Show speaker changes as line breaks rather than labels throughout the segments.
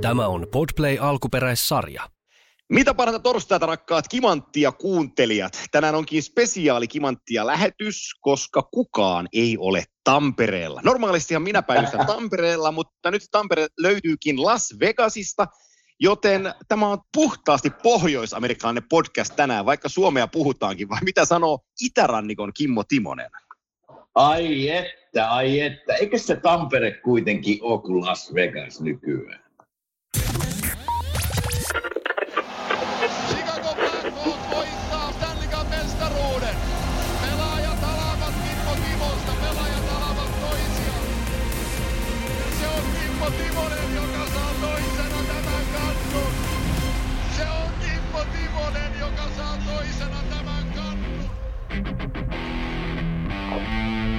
Tämä on Podplay alkuperäissarja.
Mitä parhaita torstaita, rakkaat Kimanttia kuuntelijat? Tänään onkin spesiaali Kimanttia lähetys, koska kukaan ei ole Tampereella. Normaalistihan minä päivystän Tampereella, mutta nyt Tampere löytyykin Las Vegasista, joten tämä on puhtaasti pohjois-amerikkalainen podcast tänään, vaikka Suomea puhutaankin, vai mitä sanoo Itärannikon Kimmo Timonen?
Ai että, ai että. Eikö se Tampere kuitenkin ole kuin Las Vegas nykyään?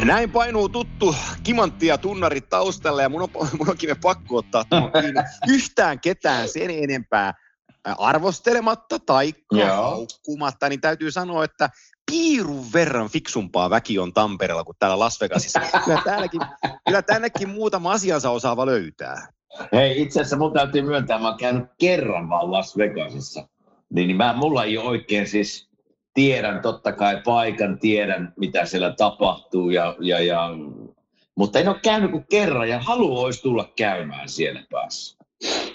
Näin painuu tuttu kimantti ja tunnarit taustalle ja mun on, mun onkin pakko ottaa yhtään ketään sen enempää arvostelematta tai
Joo.
haukkumatta, niin täytyy sanoa, että piirun verran fiksumpaa väki on Tampereella kuin täällä Las Vegasissa. Kyllä, täälläkin, kyllä tännekin muutama asiansa osaava löytää.
Hei, itse asiassa mun täytyy myöntää, mä oon käynyt kerran vaan Las Vegasissa. Niin, niin mä, mulla ei ole oikein siis, tiedän totta kai paikan, tiedän mitä siellä tapahtuu ja, ja, ja mutta en ole käynyt kuin kerran ja halu olisi tulla käymään siellä päässä.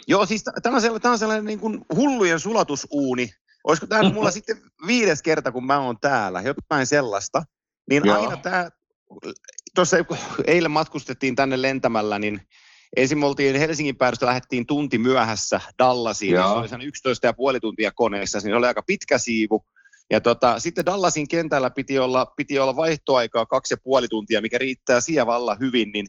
Joo, siis tämä on sellainen, tämä on sellainen niin kuin hullujen sulatusuuni. Olisiko tämä mulla sitten viides kerta, kun mä oon täällä, jotain sellaista. Niin
Joo.
aina tämä, tuossa eilen matkustettiin tänne lentämällä, niin ensin me oltiin Helsingin päädystä, lähdettiin tunti myöhässä Dallasiin.
Joo.
Se oli sellainen 11 ja puoli tuntia koneessa, niin oli aika pitkä siivu. Ja tota, sitten Dallasin kentällä piti olla, piti olla vaihtoaikaa kaksi ja puoli tuntia, mikä riittää sievalla hyvin, niin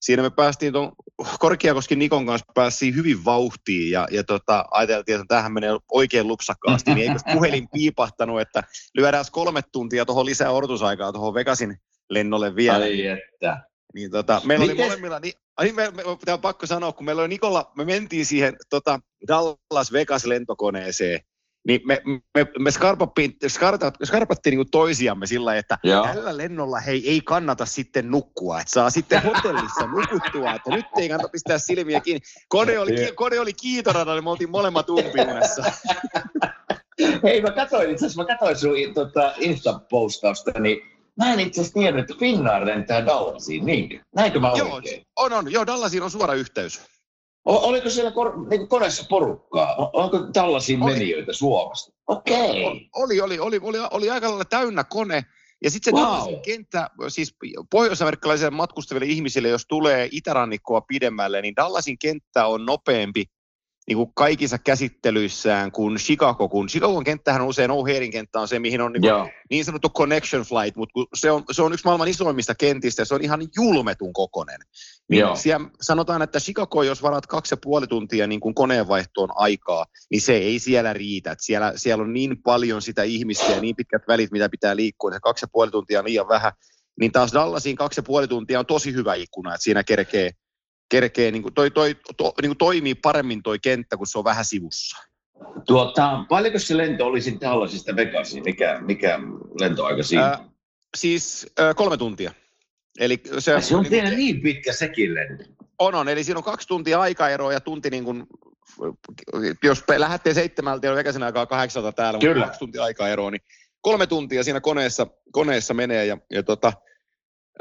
siinä me päästiin tuon Korkeakoskin Nikon kanssa päästiin hyvin vauhtiin ja, ja tota, ajateltiin, että tähän menee oikein lupsakkaasti, niin eikö puhelin piipahtanut, että lyödään kolme tuntia tuohon lisää odotusaikaa tuohon Vegasin lennolle vielä.
Ai että.
Niin tota, meillä oli
Mites-
molemmilla, niin, ai, me, me, tämä on pakko sanoa, kun meillä oli Nikolla, me mentiin siihen tota, Dallas Vegas lentokoneeseen, niin me, me, me skarpattiin, skarpat, skarpattiin niin toisiamme sillä että
Joo.
tällä lennolla hei, ei kannata sitten nukkua, että saa sitten hotellissa nukuttua, että nyt ei kannata pistää silmiä kiinni. Kone oli, kone oli kiitoradalla, niin me oltiin molemmat umpiunessa.
Hei, mä katsoin itse asiassa, mä katsoin sun tota, Insta-postausta, niin mä en itse asiassa tiennyt, että Finnair lentää Dallasiin, niinkö? Näinkö mä
Joo,
oikein?
on, on. Joo, Dallasiin on suora yhteys.
Oliko siellä kor- niin koneessa porukkaa? Onko tällaisia
Oli.
menijöitä Suomesta? Okei.
O- Oli, oli, oli, oli, oli aika lailla täynnä kone. Ja sitten se
Wow.
Kenttä, siis pohjois-amerikkalaisille matkustaville ihmisille, jos tulee itärannikkoa pidemmälle, niin Dallasin kenttä on nopeampi niin kuin kaikissa käsittelyissään kuin Chicago, kun Chicagon kenttähän on usein O'Harein kenttä on se, mihin on niin, kuin
Joo.
niin sanottu connection flight, mutta kun se on, se on yksi maailman isoimmista kentistä ja se on ihan julmetun kokonen. Niin
Joo.
siellä sanotaan, että Chicago, jos varat kaksi ja puoli tuntia niin kuin koneenvaihtoon aikaa, niin se ei siellä riitä. Et siellä, siellä on niin paljon sitä ihmistä ja niin pitkät välit, mitä pitää liikkua, se kaksi ja puoli tuntia on liian vähän. Niin taas Dallasiin kaksi ja puoli tuntia on tosi hyvä ikkuna, että siinä kerkee, kerkee niin kuin toi, toi, to, niin kuin toimii paremmin toi kenttä, kun se on vähän sivussa.
Tuota, paljonko se lento olisi Dallasista Vegasiin? Mikä, mikä lentoaika siinä?
Ää, Siis äh, kolme tuntia. Eli se,
se on
niin
vielä niin pitkä sekin lento.
On, on. Eli siinä on kaksi tuntia aikaeroa ja tunti niin kuin, jos lähdette seitsemältä ja on vekäisen aikaa kahdeksalta täällä, mutta
Kyllä.
kaksi tuntia aikaeroa, niin kolme tuntia siinä koneessa, koneessa menee. Ja, ja tota,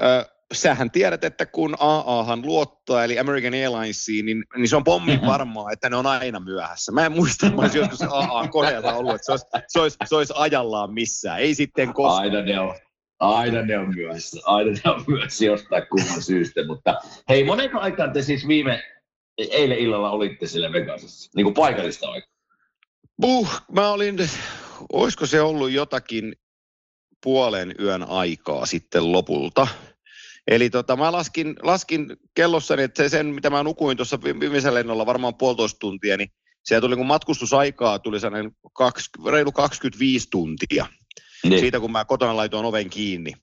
äh, sähän tiedät, että kun AAhan luottaa, eli American Airlinesiin, niin, niin se on pommin varmaa, että ne on aina myöhässä. Mä en muista, että mä olisin joskus AA koneella ollut, että se olisi, se, olisi, se olisi ajallaan missään. Ei sitten koskaan.
Aina ne on. Aina ne on myöhässä. Aina ne on myöhässä jostain kumman syystä. Mutta hei, monenko aikaan te siis viime, eilen illalla olitte siellä Vegasissa? Niin kuin paikallista aikaa.
Puh, mä olin, olisiko se ollut jotakin puolen yön aikaa sitten lopulta. Eli tota, mä laskin, laskin kellossani, että se, sen mitä mä nukuin tuossa vi- viimeisellä lennolla varmaan puolitoista tuntia, niin siellä tuli kun matkustusaikaa tuli sellainen kaksi, reilu 25 tuntia
Niin.
siitä, kun mä kotona laitoin oven kiinni.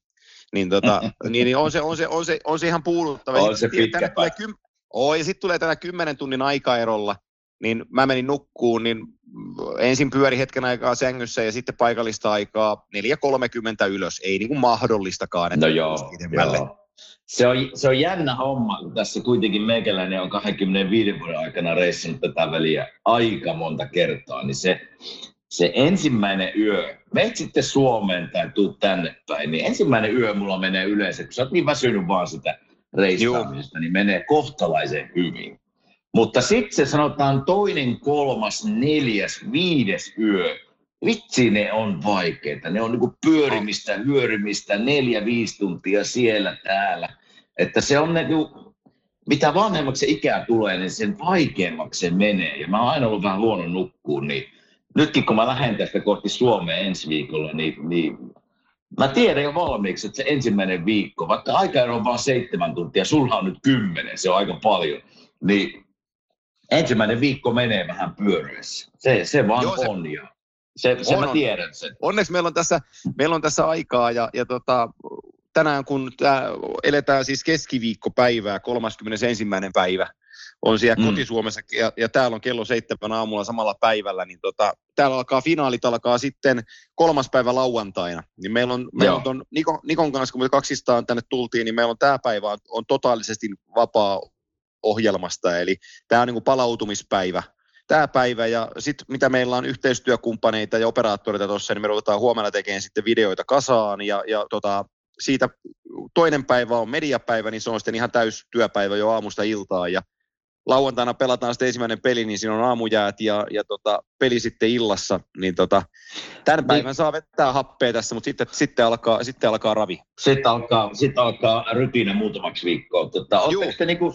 Niin, tota, niin, niin on, se, on, se, on, se, on se ihan puuluttava.
On se pitkä
tänne tulee kym, oh, ja sitten tulee tänä kymmenen tunnin aikaerolla, niin mä menin nukkuun, niin ensin pyöri hetken aikaa sängyssä ja sitten paikallista aikaa 4.30 ylös. Ei niin kuin mahdollistakaan, että
No joo, joo. Se on, se on jännä homma, kun tässä kuitenkin meikäläinen on 25 vuoden aikana reissannut tätä väliä aika monta kertaa, niin se, se ensimmäinen yö, menet sitten Suomeen tai tuu tänne päin, niin ensimmäinen yö mulla menee yleensä, kun sä oot niin väsynyt vaan sitä reissaamisesta, niin menee kohtalaisen hyvin. Mutta sitten se sanotaan toinen, kolmas, neljäs, viides yö, vitsi ne on vaikeita. Ne on niinku pyörimistä, hyörimistä, neljä, viisi tuntia siellä, täällä. Että se on niinku, mitä vanhemmaksi ikää tulee, niin sen vaikeammaksi se menee. Ja mä oon aina ollut vähän huono nukkuun, niin nytkin kun mä lähden tästä kohti Suomea ensi viikolla, niin, niin mä tiedän jo valmiiksi, että se ensimmäinen viikko, vaikka aika on vain seitsemän tuntia, sulla on nyt kymmenen, se on aika paljon, niin ensimmäinen viikko menee vähän pyörässä. Se, se vaan Joo, se, on ja se, se on, mä tiedän sen.
Onneksi meillä on tässä, meillä on tässä aikaa ja, ja tota, tänään kun tää, eletään siis keskiviikkopäivää, 31. päivä, on siellä mm. kotisuomessa ja, ja täällä on kello seitsemän aamulla samalla päivällä, niin tota, täällä alkaa finaalit alkaa sitten kolmas päivä lauantaina. Niin meillä on, meillä on ton Nikon, Nikon kanssa, kun me kaksistaan tänne tultiin, niin meillä on tämä päivä on, on totaalisesti vapaa ohjelmasta, eli tämä on niin kuin palautumispäivä tämä päivä ja sitten mitä meillä on yhteistyökumppaneita ja operaattoreita tuossa, niin me ruvetaan huomenna tekemään sitten videoita kasaan ja, ja tota, siitä toinen päivä on mediapäivä, niin se on sitten ihan täys työpäivä jo aamusta iltaan ja lauantaina pelataan sitten ensimmäinen peli, niin siinä on aamujäät ja, ja tota, peli sitten illassa, niin tota, tämän niin. päivän saa vettää happea tässä, mutta sitten, sitten, alkaa, sitten alkaa ravi.
Sitten alkaa, sitten alkaa rytinä muutamaksi viikkoa. Tota, Oletteko te niin kuin,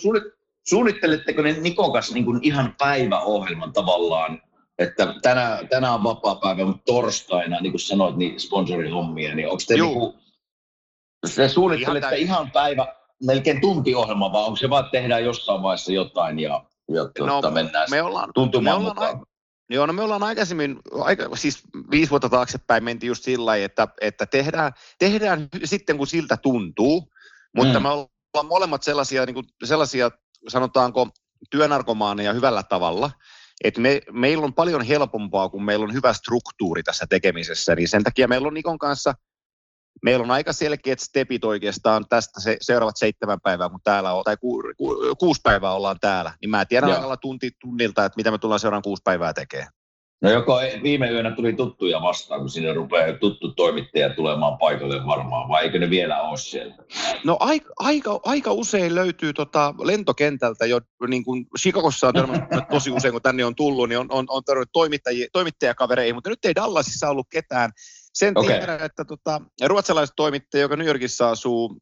Suunnitteletteko ne Nikon kanssa niin kuin ihan päiväohjelman tavallaan, että tänään, tänään on vapaa päivä, mutta torstaina, niin kuin sanoit, niin sponsorihommia, niin onko te niin kuin, te suunnittelette ihan, ihan päivä, melkein tuntiohjelma, vai onko se vaan, että tehdään jossain vaiheessa jotain ja, ja no, tuota, mennään
me ollaan, tuntumaan me ollaan, mukaan? Joo, no me ollaan aikaisemmin, aika, siis viisi vuotta taaksepäin mentiin just sillä lailla, että, että tehdään, tehdään sitten kun siltä tuntuu, mutta mm. me ollaan molemmat sellaisia, niin kuin, sellaisia sanotaanko työnarkomaaneja hyvällä tavalla, että me, meillä on paljon helpompaa, kun meillä on hyvä struktuuri tässä tekemisessä, niin sen takia meillä on Nikon kanssa, meillä on aika selkeät stepit oikeastaan tästä se, seuraavat seitsemän päivää, kun täällä on, tai ku, ku, kuusi päivää ollaan täällä, niin mä tiedän aika tunti tunnilta, että mitä me tullaan seuraavan kuusi päivää tekemään.
No joko viime yönä tuli tuttuja vastaan, kun sinne rupeaa tuttu toimittaja tulemaan paikalle varmaan, vai eikö ne vielä ole siellä?
No aika, aika, aika usein löytyy tota lentokentältä jo, niin kuin Chicagossa on törmännyt tosi usein, kun tänne on tullut, niin on, on, on törmännyt toimittajakavereihin, mutta nyt ei Dallasissa ollut ketään. Sen okay. tiedän, että tota, ruotsalaiset toimittaja, joka New Yorkissa asuu,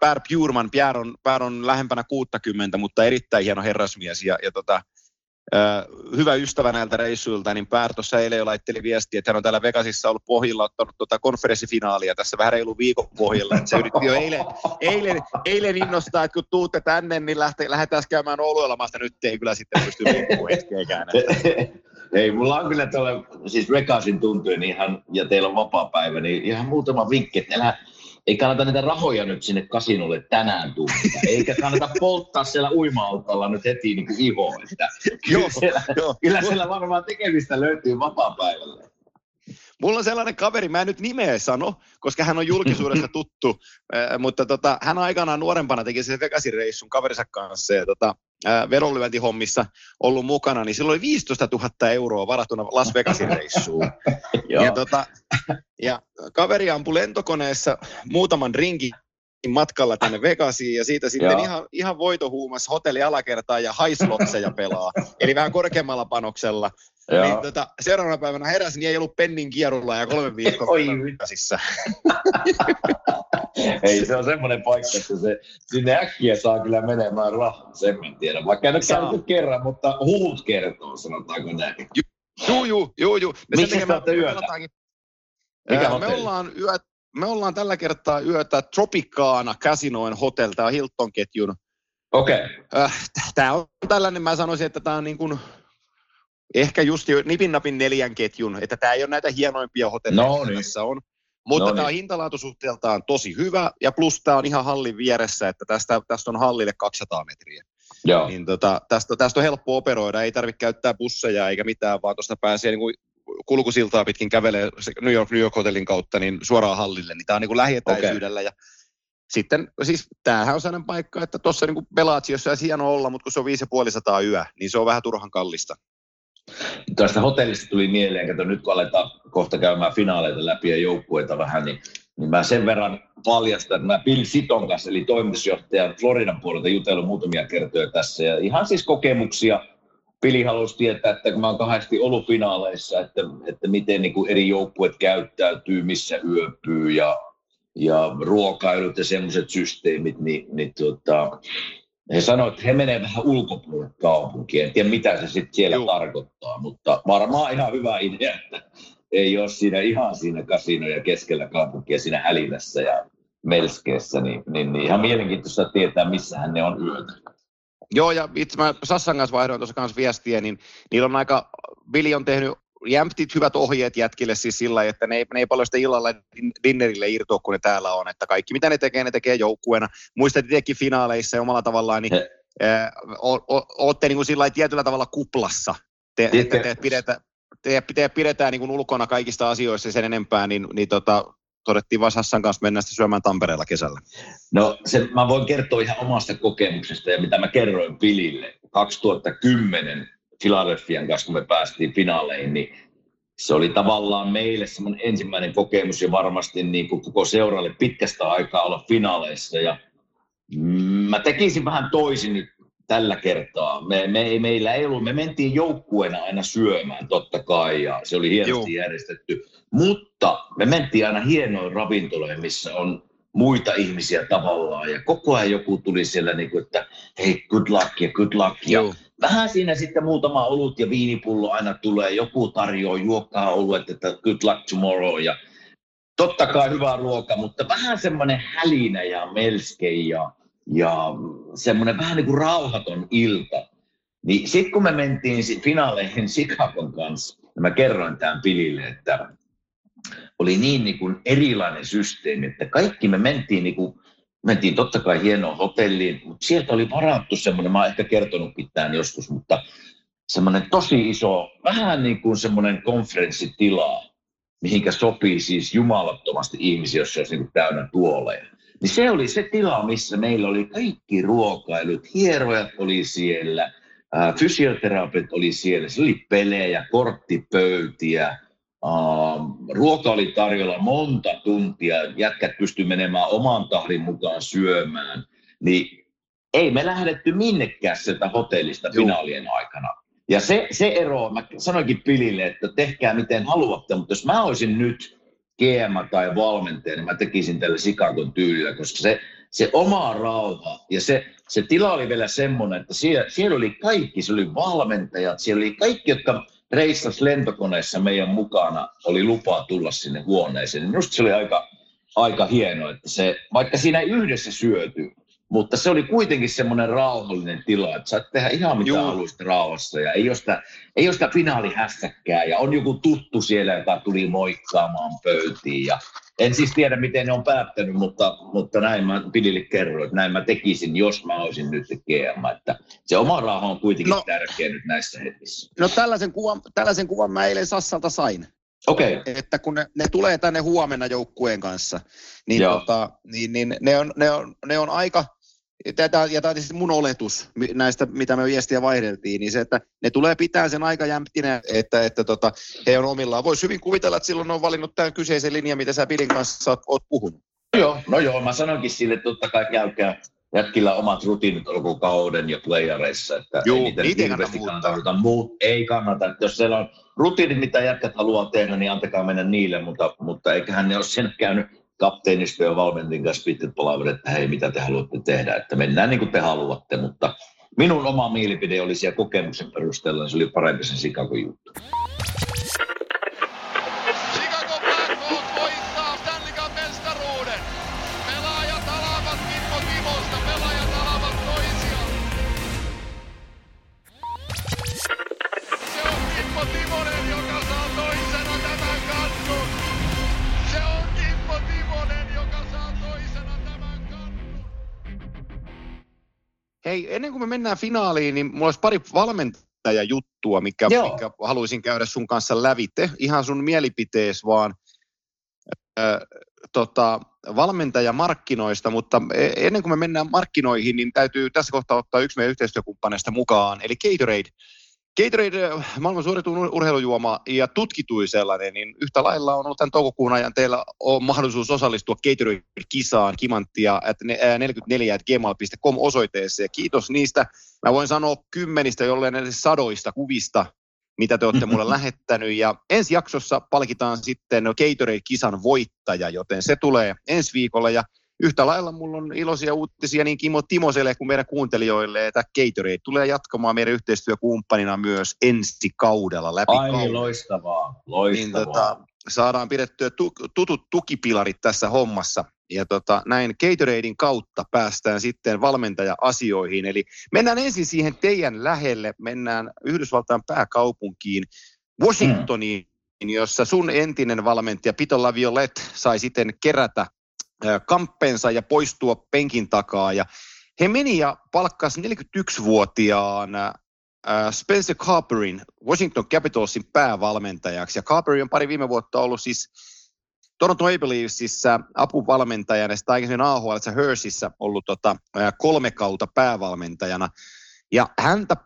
Per Purman, Pierre on, Pierre on lähempänä 60, mutta erittäin hieno herrasmies ja, ja tota, hyvä ystävä näiltä reissuilta, niin Pär tuossa eilen jo laitteli viestiä, että hän on täällä Vegasissa ollut pohjilla ottanut tuota konferenssifinaalia tässä vähän reilu viikon pohjalla. Että se yritti jo eilen, eilen, eilen innostaa, että kun tuutte tänne, niin lähte, lähdetään käymään Ouluelamasta. Nyt ei kyllä sitten pysty hetkeäkään.
Ei, mulla on kyllä tuolla, siis Vegasin tuntuu, niin ihan, ja teillä on vapaa päivä, niin ihan muutama vinkki, että älä, ei kannata niitä rahoja nyt sinne kasinolle tänään tulla. Eikä kannata polttaa siellä uima nyt heti niin kuin ihoon. Että kyllä, siellä, joo. kyllä siellä varmaan tekemistä löytyy vapaa-päivällä.
Mulla on sellainen kaveri, mä en nyt nimeä sano, koska hän on julkisuudessa tuttu, mutta tota, hän aikanaan nuorempana teki sen Vegasin reissun kaverinsa kanssa ja tota, vedonlyöntihommissa ollut mukana, niin silloin oli 15 000 euroa varattuna Las Vegasin reissuun. ja, tota, ja kaveri ampui lentokoneessa muutaman rinkin matkalla tänne Vegasiin ja siitä sitten ihan, ihan voitohuumas hotelli alakertaa ja haislotseja pelaa, eli vähän korkeammalla panoksella. Niin, tota, seuraavana päivänä heräsin, niin ei ollut pennin kierrolla ja kolme viikkoa Vegasissa.
ei, se on semmoinen paikka, että se, sinne äkkiä saa kyllä menemään rahaa, sen mä tiedän. Vaikka en ole kerran, mutta huut kertoo, sanotaanko näin.
Juu, juu, juu, juu.
Missä te olette yötä?
Mikä me ollaan yöt, me ollaan tällä kertaa yötä Tropicana Casinoin Hotel, tämä Hilton-ketjun.
Okei. Okay.
Äh, tämä on tällainen, mä sanoisin, että tämä on niin kuin ehkä just jo nipin napin neljän ketjun, että tämä ei ole näitä hienoimpia hotelleja, no, niin. tässä on. Mutta no, tämä niin. on hintalaatusuhteeltaan tosi hyvä, ja plus tämä on ihan hallin vieressä, että tästä, tästä on hallille 200 metriä. Joo. Niin tota, tästä, tästä on helppo operoida, ei tarvitse käyttää busseja eikä mitään, vaan tuosta pääsee niin kuin kulkusiltaa pitkin kävelee New York, New York Hotellin kautta niin suoraan hallille, niin tämä on niin kuin lähietäisyydellä. Okay. Ja sitten, siis tämähän on sellainen paikka, että tuossa niin pelaat, jos olisi hieno olla, mutta kun se on 5500 yö, niin se on vähän turhan kallista.
Tuosta hotellista tuli mieleen, että nyt kun aletaan kohta käymään finaaleita läpi ja joukkueita vähän, niin, niin mä sen verran paljastan, että mä Bill Siton kanssa, eli toimitusjohtajan Floridan puolelta jutellut muutamia kertoja tässä, ja ihan siis kokemuksia. Pili halusi tietää, että kun mä oon kahdesti ollut finaaleissa, että, että miten niin kuin eri joukkueet käyttäytyy, missä yöpyy ja, ja ruokailut ja semmoiset systeemit, niin, niin tota, he sanoivat, että he menevät vähän ulkopuolelle kaupunkiin. En tiedä, mitä se sitten siellä Juh. tarkoittaa, mutta varmaan ihan hyvä idea, että ei ole siinä ihan siinä kasinoja keskellä kaupunkia siinä hälinässä ja melskeessä, niin, niin, niin ihan mielenkiintoista tietää, missä ne on yötä.
Joo, ja itse mä Sassan kanssa vaihdoin tuossa kanssa viestiä, niin niillä on aika, Vili on tehnyt jämptit hyvät ohjeet jätkille siis sillä että ne ei, ne ei paljon sitä illalla dinnerille irtoa, kun ne täällä on. Että kaikki mitä ne tekee, ne tekee joukkueena. Muistat itsekin finaaleissa ja omalla tavallaan, niin olette niin kuin sillä tietyllä tavalla kuplassa. Te, että te pidetään, te, te pidetään niin kuin ulkona kaikista asioista sen enempää, niin, niin tota, todettiin vaan Sassan kanssa mennä sitten syömään Tampereella kesällä.
No se, mä voin kertoa ihan omasta kokemuksesta ja mitä mä kerroin Pilille. 2010 Philadelphian kanssa, kun me päästiin finaaleihin, niin se oli tavallaan meille semmoinen ensimmäinen kokemus ja varmasti niin kuin koko seuralle pitkästä aikaa olla finaaleissa. Ja mä tekisin vähän toisin nyt tällä kertaa. Me, me, meillä ei ollut, me mentiin joukkueena aina syömään totta kai ja se oli hienosti Joo. järjestetty. Mutta me mentiin aina hienoin ravintoloihin, missä on muita ihmisiä tavallaan ja koko ajan joku tuli siellä niin kuin, että hei good luck ja good luck ja Joo vähän siinä sitten muutama olut ja viinipullo aina tulee, joku tarjoaa juokkaa oluet, että good luck tomorrow ja totta kai hyvää ruoka, mutta vähän semmoinen hälinä ja melske ja, ja semmoinen vähän niin kuin rauhaton ilta. Niin sitten kun me mentiin finaaleihin Chicagon kanssa, niin mä kerroin tämän Pilille, että oli niin, niin kuin erilainen systeemi, että kaikki me mentiin niin kuin mentiin totta kai hienoon hotelliin, mutta sieltä oli varattu semmoinen, mä oon ehkä kertonutkin tämän joskus, mutta semmoinen tosi iso, vähän niin kuin semmoinen konferenssitila, mihinkä sopii siis jumalattomasti ihmisiä, jos se olisi niin täynnä tuoleja. Niin se oli se tila, missä meillä oli kaikki ruokailut, hierojat oli siellä, fysioterapit oli siellä, se oli pelejä, korttipöytiä, Uh, ruoka oli tarjolla monta tuntia, jätkät pysty menemään oman tahdin mukaan syömään, niin ei me lähdetty minnekään sieltä hotellista Joo. finaalien aikana. Ja se, se ero, mä sanoinkin Pilille, että tehkää miten haluatte, mutta jos mä olisin nyt GM tai valmentaja, niin mä tekisin tällä Sikakon tyylillä, koska se, se oma rauha ja se, se tila oli vielä semmoinen, että siellä, siellä oli kaikki, se oli valmentajat, siellä oli kaikki, jotka reissas lentokoneessa meidän mukana, oli lupa tulla sinne huoneeseen. Minusta se oli aika, aika hieno, että se, vaikka siinä yhdessä syöty, mutta se oli kuitenkin semmoinen rauhallinen tila, että sait tehdä ihan mitä Joo. haluaisit rauhassa ja ei ole sitä, ei ole sitä finaalihässäkkää ja on joku tuttu siellä, joka tuli moikkaamaan pöytiin ja en siis tiedä, miten ne on päättänyt, mutta, mutta näin mä Pidille kerroin, että näin mä tekisin, jos mä olisin nyt GM. Että se oma raha on kuitenkin no, tärkeä nyt näissä hetkissä.
No tällaisen kuvan, tällaisen kuvan mä eilen Sassalta sain.
Okei. Okay.
Että kun ne, ne, tulee tänne huomenna joukkueen kanssa, niin, tota, niin, niin ne, on, ne, on, ne on aika, tätä, ja tämä on siis mun oletus näistä, mitä me viestiä vaihdeltiin, niin se, että ne tulee pitää sen aika jämptinä, että, että tota, he on omillaan. Voisi hyvin kuvitella, että silloin on valinnut tämän kyseisen linjan, mitä sä Pidin kanssa oot, oot puhunut.
No joo, no joo, mä sanoinkin sille, että totta kai käykää jätkillä omat rutiinit alkukauden ja playareissa, että
Joo, ei niitä, hirveästi kannata,
muut ei kannata. Jos siellä on rutiinit, mitä jätkät haluaa tehdä, niin antakaa mennä niille, mutta, mutta eiköhän ne ole sen käynyt kapteenisto ja valmentin kanssa pitkät palaverit, että hei, mitä te haluatte tehdä, että mennään niin kuin te haluatte, mutta minun oma mielipide oli siellä kokemuksen perusteella, niin se oli parempi sen Chicago juttu.
Me mennään finaaliin, niin mulla olisi pari valmentajajuttua, mikä, mikä haluaisin käydä sun kanssa lävite. Ihan sun mielipitees vaan. Ö, tota, valmentajamarkkinoista, mutta e, ennen kuin me mennään markkinoihin, niin täytyy tässä kohtaa ottaa yksi meidän yhteistyökumppaneista mukaan, eli Gatorade. Gatorade, maailman suurituin urheilujuoma ja tutkitui sellainen, niin yhtä lailla on ollut tämän toukokuun ajan teillä on mahdollisuus osallistua Gatorade-kisaan kimanttia 44 gmail.com osoitteeseen. Kiitos niistä. Mä voin sanoa kymmenistä, jolleen edes sadoista kuvista, mitä te olette mulle lähettänyt. Ja ensi jaksossa palkitaan sitten Gatorade-kisan voittaja, joten se tulee ensi viikolla. Ja yhtä lailla mulla on iloisia uutisia niin Kimmo Timoselle kuin meidän kuuntelijoille, että Gatorade tulee jatkamaan meidän yhteistyökumppanina myös ensi kaudella läpi
Ai, kaudella. loistavaa, loistavaa. Niin, tota,
saadaan pidettyä tu- tutut tukipilarit tässä hommassa. Ja tota, näin Gatoradein kautta päästään sitten valmentaja-asioihin. Eli mennään ensin siihen teidän lähelle, mennään Yhdysvaltain pääkaupunkiin, Washingtoniin, mm. jossa sun entinen valmentaja Pito Laviolette sai sitten kerätä kamppeensa ja poistua penkin takaa. Ja he meni ja palkkasi 41-vuotiaan Spencer Carperin Washington Capitalsin päävalmentajaksi. Ja Carperi on pari viime vuotta ollut siis Toronto Maple Leafsissä apuvalmentajana, sitten aikaisemmin AHL Hersissä ollut tota, kolme kautta päävalmentajana. Ja häntä,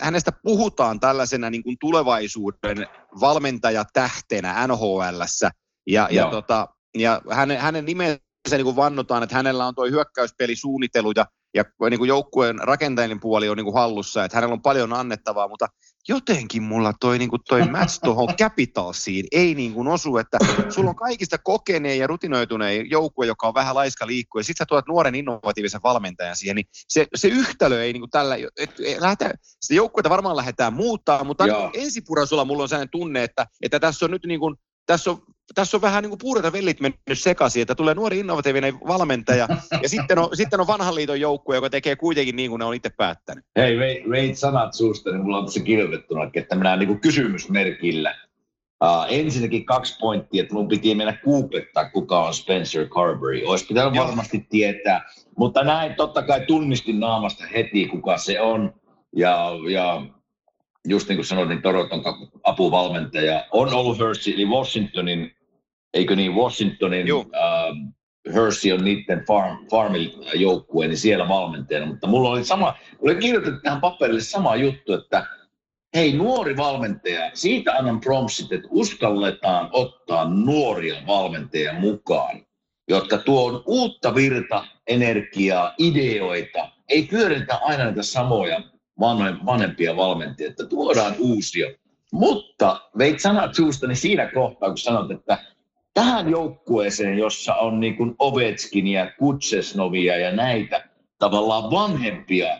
hänestä puhutaan tällaisena niin kuin tulevaisuuden valmentajatähtenä NHLssä. Ja, ja, tota, ja hänen, hänen nimensä niin kuin vannotaan, että hänellä on tuo hyökkäyspelisuunnittelu ja ja niin kuin joukkueen rakentajien puoli on niin kuin hallussa, että hänellä on paljon annettavaa, mutta jotenkin mulla toi, niin kuin toi match tuohon Capitalsiin ei niin kuin osu, että sulla on kaikista kokeneen ja rutinoituneen joukkue, joka on vähän laiska liikkua, ja sitten sä tuot nuoren innovatiivisen valmentajan siihen, niin se, se yhtälö ei niin kuin tällä, että lähdetään, sitä joukkuetta varmaan lähdetään muuttaa, mutta niin ensipurasulla mulla on sellainen tunne, että, että tässä on nyt niin kuin tässä on, tässä on vähän niin kuin puurata vellit mennyt sekaisin, että tulee nuori innovatiivinen valmentaja ja sitten on, sitten on vanhan liiton joukkue, joka tekee kuitenkin niin kuin ne on itse päättänyt.
Hei, veit sanat suusta, niin mulla on tässä kirjoitettuna, että minä niin kuin kysymysmerkillä. Uh, ensinnäkin kaksi pointtia, että mun piti mennä googlettaa, kuka on Spencer Carberry. Olisi pitänyt Joo. varmasti tietää, mutta näin totta kai tunnistin naamasta heti, kuka se on. Ja, ja just niin kuin sanoin, niin Toronton apuvalmentaja on ollut Hershey, eli Washingtonin, eikö niin, Washingtonin äh, Hershey on niiden farm, farmin joukkue, niin siellä valmentajana, mutta mulla oli sama, oli kirjoitettu tähän paperille sama juttu, että hei nuori valmentaja, siitä annan prompsit, että uskalletaan ottaa nuoria valmentajia mukaan, jotka tuo uutta virta, energiaa, ideoita, ei pyöritä aina näitä samoja vanhempia valmentajia, että tuodaan uusia. Mutta veit sanat suustani siinä kohtaa, kun sanot, että tähän joukkueeseen, jossa on niin kuin Ovechkinia, Kutsesnovia ja näitä tavallaan vanhempia,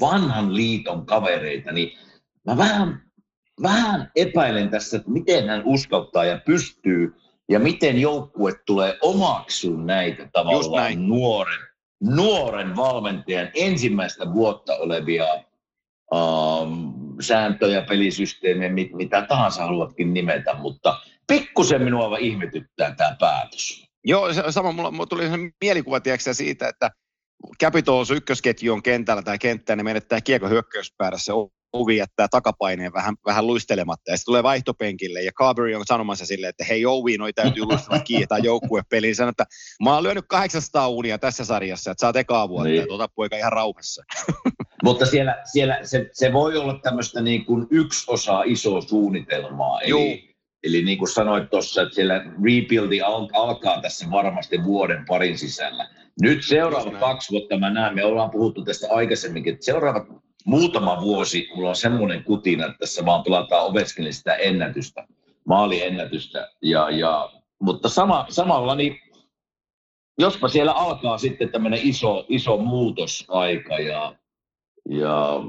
vanhan liiton kavereita, niin mä vähän, vähän epäilen tässä, että miten hän uskaltaa ja pystyy ja miten joukkue tulee omaksuun näitä tavallaan nuoren nuoren valmentajan ensimmäistä vuotta olevia um, sääntöjä, pelisysteemejä, mit, mitä tahansa haluatkin nimetä, mutta pikkusen minua ihmetyttää tämä päätös.
Joo, sama, mulla, mulla tuli mielikuva tiedätkö, siitä, että Capitals ykkösketju on kentällä tai kenttää, niin menettää kiekko hyökkäyspäädässä ovi jättää takapaineen vähän, vähän luistelematta. Ja sitten tulee vaihtopenkille ja Carberry on sanomassa silleen, että hei Ovi, noi täytyy luistella kiinni tai joukkuepeliin. Sanoo, että mä oon lyönyt 800 unia tässä sarjassa, että saat ekaa vuotta niin. ja tuota poika ihan rauhassa.
Mutta siellä, siellä se, se, voi olla tämmöistä niin kuin yksi osa isoa suunnitelmaa. Eli, eli niin kuin sanoit tuossa, että siellä rebuildi al- alkaa tässä varmasti vuoden parin sisällä. Nyt seuraavat kaksi vuotta mä näen, me ollaan puhuttu tästä aikaisemminkin, että seuraavat muutama vuosi mulla on semmoinen kutina, että tässä vaan pelataan Ovechkinista ennätystä, maaliennätystä. Ja, ja, mutta sama, samalla niin jospa siellä alkaa sitten tämmöinen iso, iso muutosaika ja, ja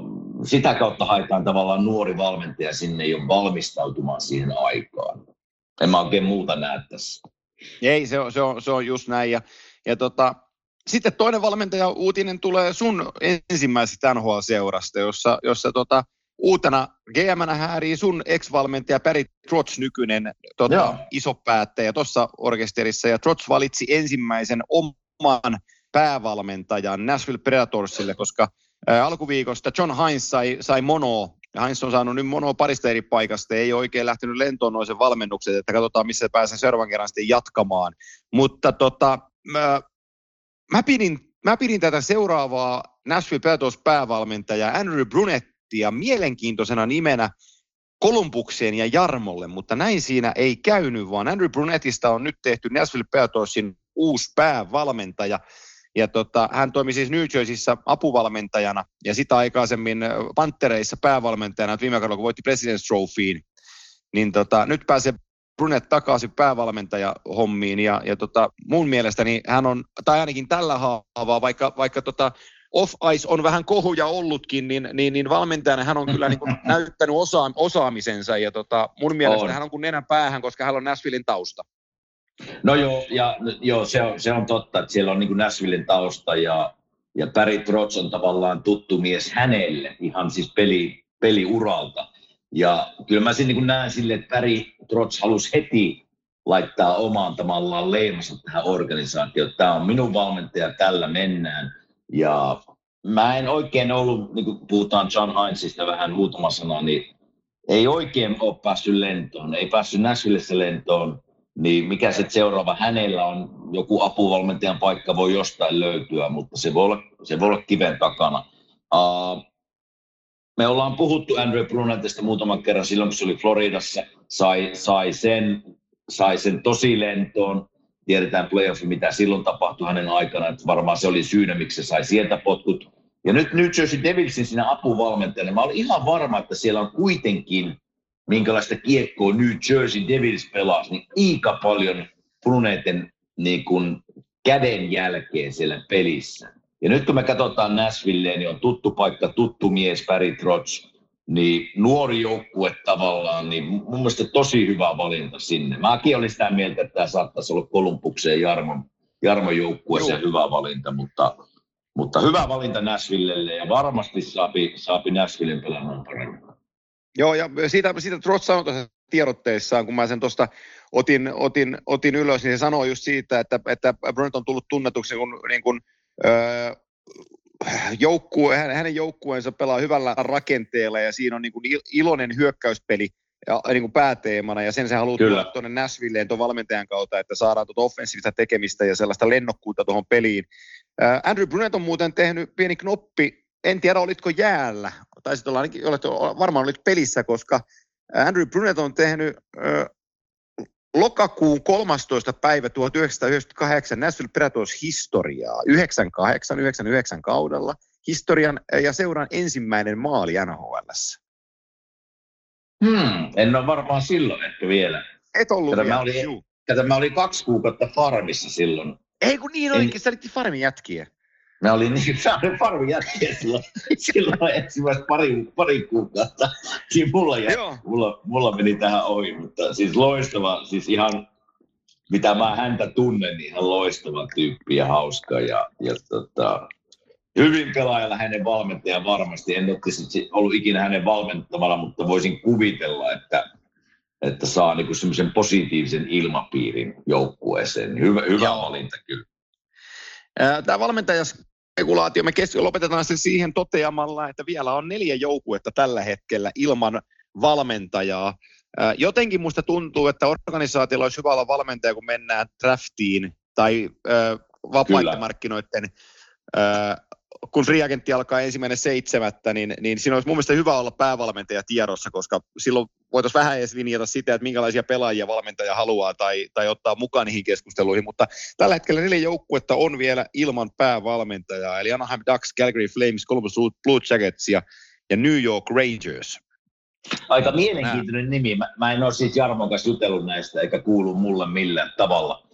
sitä kautta haetaan tavallaan nuori valmentaja sinne jo valmistautumaan siihen aikaan. En mä oikein muuta näe tässä.
Ei, se on, se on, se on just näin. Ja, ja tota, sitten toinen valmentaja uutinen tulee sun ensimmäisestä NHL-seurasta, jossa, jossa tota, uutena gm häärii sun ex-valmentaja Perry Trotz, nykyinen tota, iso päättäjä tuossa orkesterissa. Ja Trotz valitsi ensimmäisen oman päävalmentajan Nashville Predatorsille, koska alkuviikosta John Hines sai, sai mono Ja on saanut nyt monoa parista eri paikasta, ei oikein lähtenyt lentoon noisen valmennukset, että katsotaan missä pääsee seuraavan kerran sitten jatkamaan. Mutta tota, mä, mä, pidin, mä pidin tätä seuraavaa Nashville Predators päävalmentajaa Andrew Brunettia mielenkiintoisena nimenä Kolumbukseen ja Jarmolle, mutta näin siinä ei käynyt, vaan Andrew Brunettista on nyt tehty Nashville Predatorsin uusi päävalmentaja. Ja tota, hän toimi siis New Jerseyssä apuvalmentajana ja sitä aikaisemmin Panttereissa päävalmentajana, että viime kaudella kun voitti President's Trophyin, niin tota, nyt pääsee Brunet takaisin päävalmentajahommiin ja, ja tota, mun mielestäni hän on, tai ainakin tällä haavaa, vaikka, vaikka tota, off-ice on vähän kohuja ollutkin, niin, niin, niin valmentajana hän on kyllä niin kuin näyttänyt osa, osaamisensa ja tota, mun mielestä on. hän on kuin nenän päähän, koska hän on Nashvillein tausta.
No joo, ja, joo se, on, se on totta, että siellä on niin kuin Nashvillein tausta ja, ja Barry Trotz on tavallaan tuttu mies hänelle ihan siis peli, peliuralta. Ja kyllä mä sen niin näen sille, että Barry Trotz halusi heti laittaa omaan tavallaan leimansa tähän organisaatioon. Tämä on minun valmentaja, tällä mennään. Ja mä en oikein ollut, niin kuin puhutaan John Heinzista vähän muutama sana, niin ei oikein ole päässyt lentoon, ei päässyt Nashvillessä lentoon, niin mikä se seuraava hänellä on, joku apuvalmentajan paikka voi jostain löytyä, mutta se voi olla, se voi olla kiven takana. Uh, me ollaan puhuttu Andrew Brunetista muutaman kerran silloin, kun se oli Floridassa, sai, sai, sen, sai sen tosi lentoon, tiedetään playoffi, mitä silloin tapahtui hänen aikana, että varmaan se oli syynä, miksi se sai sieltä potkut. Ja nyt New Jersey Devilsin siinä apuvalmentajana, mä olin ihan varma, että siellä on kuitenkin, minkälaista kiekkoa New Jersey Devils pelasi, niin aika paljon Bruneten niin kuin käden jälkeen siellä pelissä. Ja nyt kun me katsotaan Nashvilleen, niin on tuttu paikka, tuttu mies, Barry Trotz, niin nuori joukkue tavallaan, niin mun mielestä tosi hyvä valinta sinne. Mäkin olin sitä mieltä, että tämä saattaisi olla Kolumbukseen Jarmon, Jarmon joukkueeseen hyvä valinta, mutta, mutta hyvä valinta Nashvillelle ja varmasti saapi, saapi Nashvillen pelaamaan paremmin.
Joo, ja siitä, siitä Trotz sanoi tuossa tiedotteessaan, kun mä sen tuosta otin, otin, otin ylös, niin se sanoi just siitä, että, että Brent on tullut tunnetuksi kun, niin kuin, öö, joukkue, hänen joukkueensa pelaa hyvällä rakenteella ja siinä on niin kuin iloinen hyökkäyspeli ja, niin kuin pääteemana ja sen se haluaa tuoda tuonne Nashvilleen tuon valmentajan kautta, että saadaan tuota offensiivista tekemistä ja sellaista lennokkuutta tuohon peliin. Andrew Brunet on muuten tehnyt pieni knoppi, en tiedä olitko jäällä, taisit olla ainakin, olet, varmaan olit pelissä, koska Andrew Brunet on tehnyt lokakuun 13. päivä 1998 Nashville Predators historiaa 98-99 kaudella historian ja seuran ensimmäinen maali nhl
Hmm, en ole varmaan silloin ehkä vielä.
Et ollut
tätä
vielä,
mä olin, tätä mä olin kaksi kuukautta farmissa silloin.
Ei kun niin olikin, en... sä olit farmin jätkiä.
Mä olin niin, olin farmin jätkiä silloin, silloin ensimmäistä pari, pari kuukautta. Siinä mulla, jäi, mulla, mulla, meni tähän ohi, mutta siis loistava, siis ihan mitä mä häntä tunnen, niin ihan loistava tyyppi ja hauska ja, ja tota, hyvin pelaajalla hänen valmentaja varmasti. En ole ollut ikinä hänen valmentamana, mutta voisin kuvitella, että, että saa niin semmoisen positiivisen ilmapiirin joukkueeseen. Hyvä, hyvä valinta kyllä.
Tämä valmentajas spekulaatio. Me kes- lopetetaan se siihen toteamalla, että vielä on neljä joukkuetta tällä hetkellä ilman valmentajaa. Jotenkin musta tuntuu, että organisaatiolla olisi hyvä olla valmentaja, kun mennään draftiin tai vapaiden markkinoiden kun free agentti alkaa ensimmäinen seitsemättä, niin, niin siinä olisi mun mielestä hyvä olla päävalmentaja tiedossa, koska silloin voitaisiin vähän edes linjata sitä, että minkälaisia pelaajia valmentaja haluaa tai, tai ottaa mukaan niihin keskusteluihin, mutta tällä hetkellä neljä joukkuetta on vielä ilman päävalmentajaa, eli Anaheim Ducks, Calgary Flames, Columbus Blue Jackets ja, ja New York Rangers.
Aika mielenkiintoinen nimi. Mä, mä en ole siis Jarmon kanssa jutellut näistä, eikä kuulu mulle millään tavalla.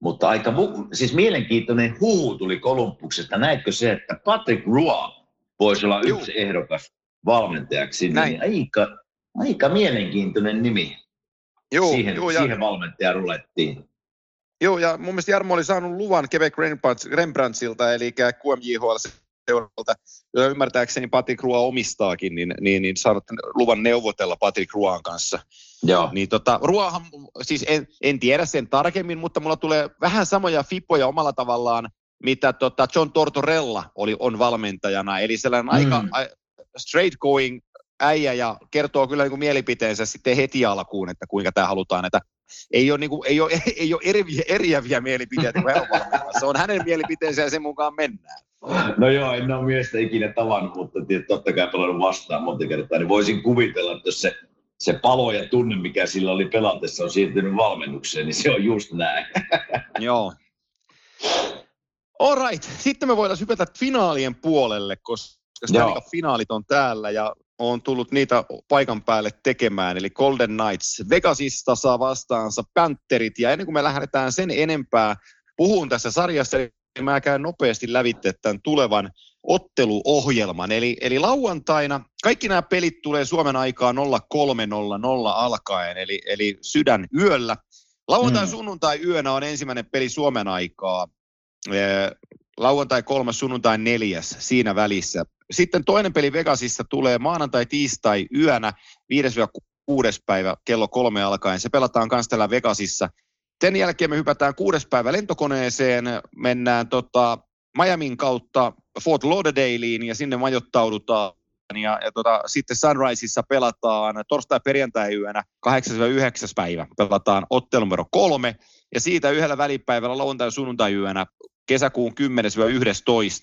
Mutta aika mu- siis mielenkiintoinen huhu tuli Kolumbuksesta. Näetkö se, että Patrick Roy voisi olla yksi ehdokas valmentajaksi? Niin Näin. aika, aika mielenkiintoinen nimi. Joo, siihen, joo, siihen ja... valmentaja rulettiin.
Joo, ja mun mielestä Jarmo oli saanut luvan Quebec Rembrandtsilta, eli QMJHL seuralta, jota ymmärtääkseni Patrick Roy omistaakin, niin, niin, niin saanut luvan neuvotella Patrick Ruan kanssa. Joo. Niin tota, Ruohan, siis en, en tiedä sen tarkemmin, mutta mulla tulee vähän samoja fippoja omalla tavallaan, mitä tota John Tortorella oli, on valmentajana. Eli sellainen mm. aika straight going äijä ja kertoo kyllä niin kuin mielipiteensä sitten heti alkuun, että kuinka tämä halutaan, että ei ole, niin kuin, ei ole, ei ole eriviä, eriäviä mielipiteitä kuin Se on hänen mielipiteensä ja sen mukaan mennään.
No joo, en ole miestä ikinä tavannut, mutta totta kai pelannut vastaan monta kertaa, niin voisin kuvitella, että jos se, se palo ja tunne, mikä sillä oli pelatessa, on siirtynyt valmennukseen, niin se on just näin.
Joo. All right. Sitten me voidaan hypätä finaalien puolelle, koska finaalit on täällä ja on tullut niitä paikan päälle tekemään, eli Golden Knights Vegasista saa vastaansa Pantherit, ja ennen kuin me lähdetään sen enempää puhun tässä sarjassa, niin mä käyn nopeasti lävitte tämän tulevan otteluohjelman. Eli, eli lauantaina kaikki nämä pelit tulee Suomen aikaa 03.00 alkaen, eli, eli sydän yöllä. Lauantai, mm. sunnuntai yönä on ensimmäinen peli Suomen aikaa. Lauantai kolmas, sunnuntai neljäs siinä välissä. Sitten toinen peli Vegasissa tulee maanantai, tiistai yönä 5-6 päivä kello kolme alkaen. Se pelataan myös täällä Vegasissa. Sen jälkeen me hypätään kuudes päivä lentokoneeseen, mennään tota Miamin kautta Fort Lauderdalein ja sinne majoittaudutaan. Ja, ja tota, sitten Sunriseissa pelataan torstai-perjantai-yönä 8-9 päivä pelataan ottelu numero kolme. Ja siitä yhdellä välipäivällä lauantai-sunnuntai-yönä kesäkuun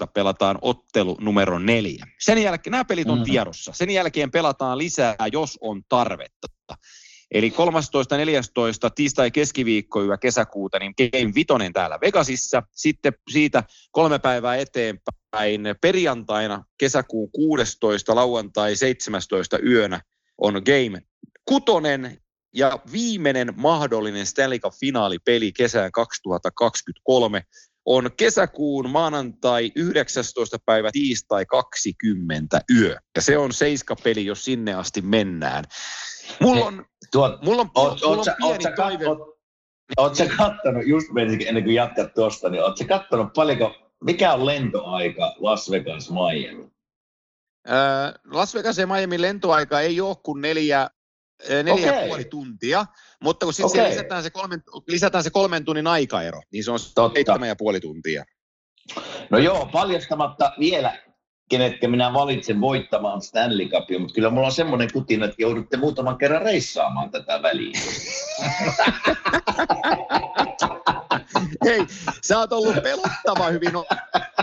10-11 pelataan ottelu numero neljä. Sen jälkeen, nämä pelit on mm. tiedossa. Sen jälkeen pelataan lisää, jos on tarvetta. Eli 13.14. tiistai keskiviikko yö kesäkuuta, niin Game Vitonen täällä Vegasissa. Sitten siitä kolme päivää eteenpäin perjantaina kesäkuun 16. lauantai 17. yönä on Game Kutonen ja viimeinen mahdollinen Stanley Cup-finaalipeli kesään 2023 on kesäkuun maanantai 19. päivä tiistai 20 yö. Ja se on seiskapeli, jos sinne asti mennään. Mulla on,
Tuot, mulla on, oot, mulla on pieni oot, toive. Oot, oot sä kattonut, just ennen kuin jatkat tuosta, niin oot sä kattonut paljonko, mikä on lentoaika Las Vegas Miami?
Las Vegas ja Miami lentoaika ei ole kuin neljä, neljä okay. puoli tuntia, mutta kun sitten okay. lisätään, se kolmen, lisätään se kolmen tunnin aikaero, niin se on seitsemän ja puoli tuntia.
No joo, paljastamatta vielä kenetkä minä valitsen voittamaan Stanley Cupia, mutta kyllä mulla on semmoinen kutina, että joudutte muutaman kerran reissaamaan tätä väliin.
Hei, sä oot ollut pelottava hyvin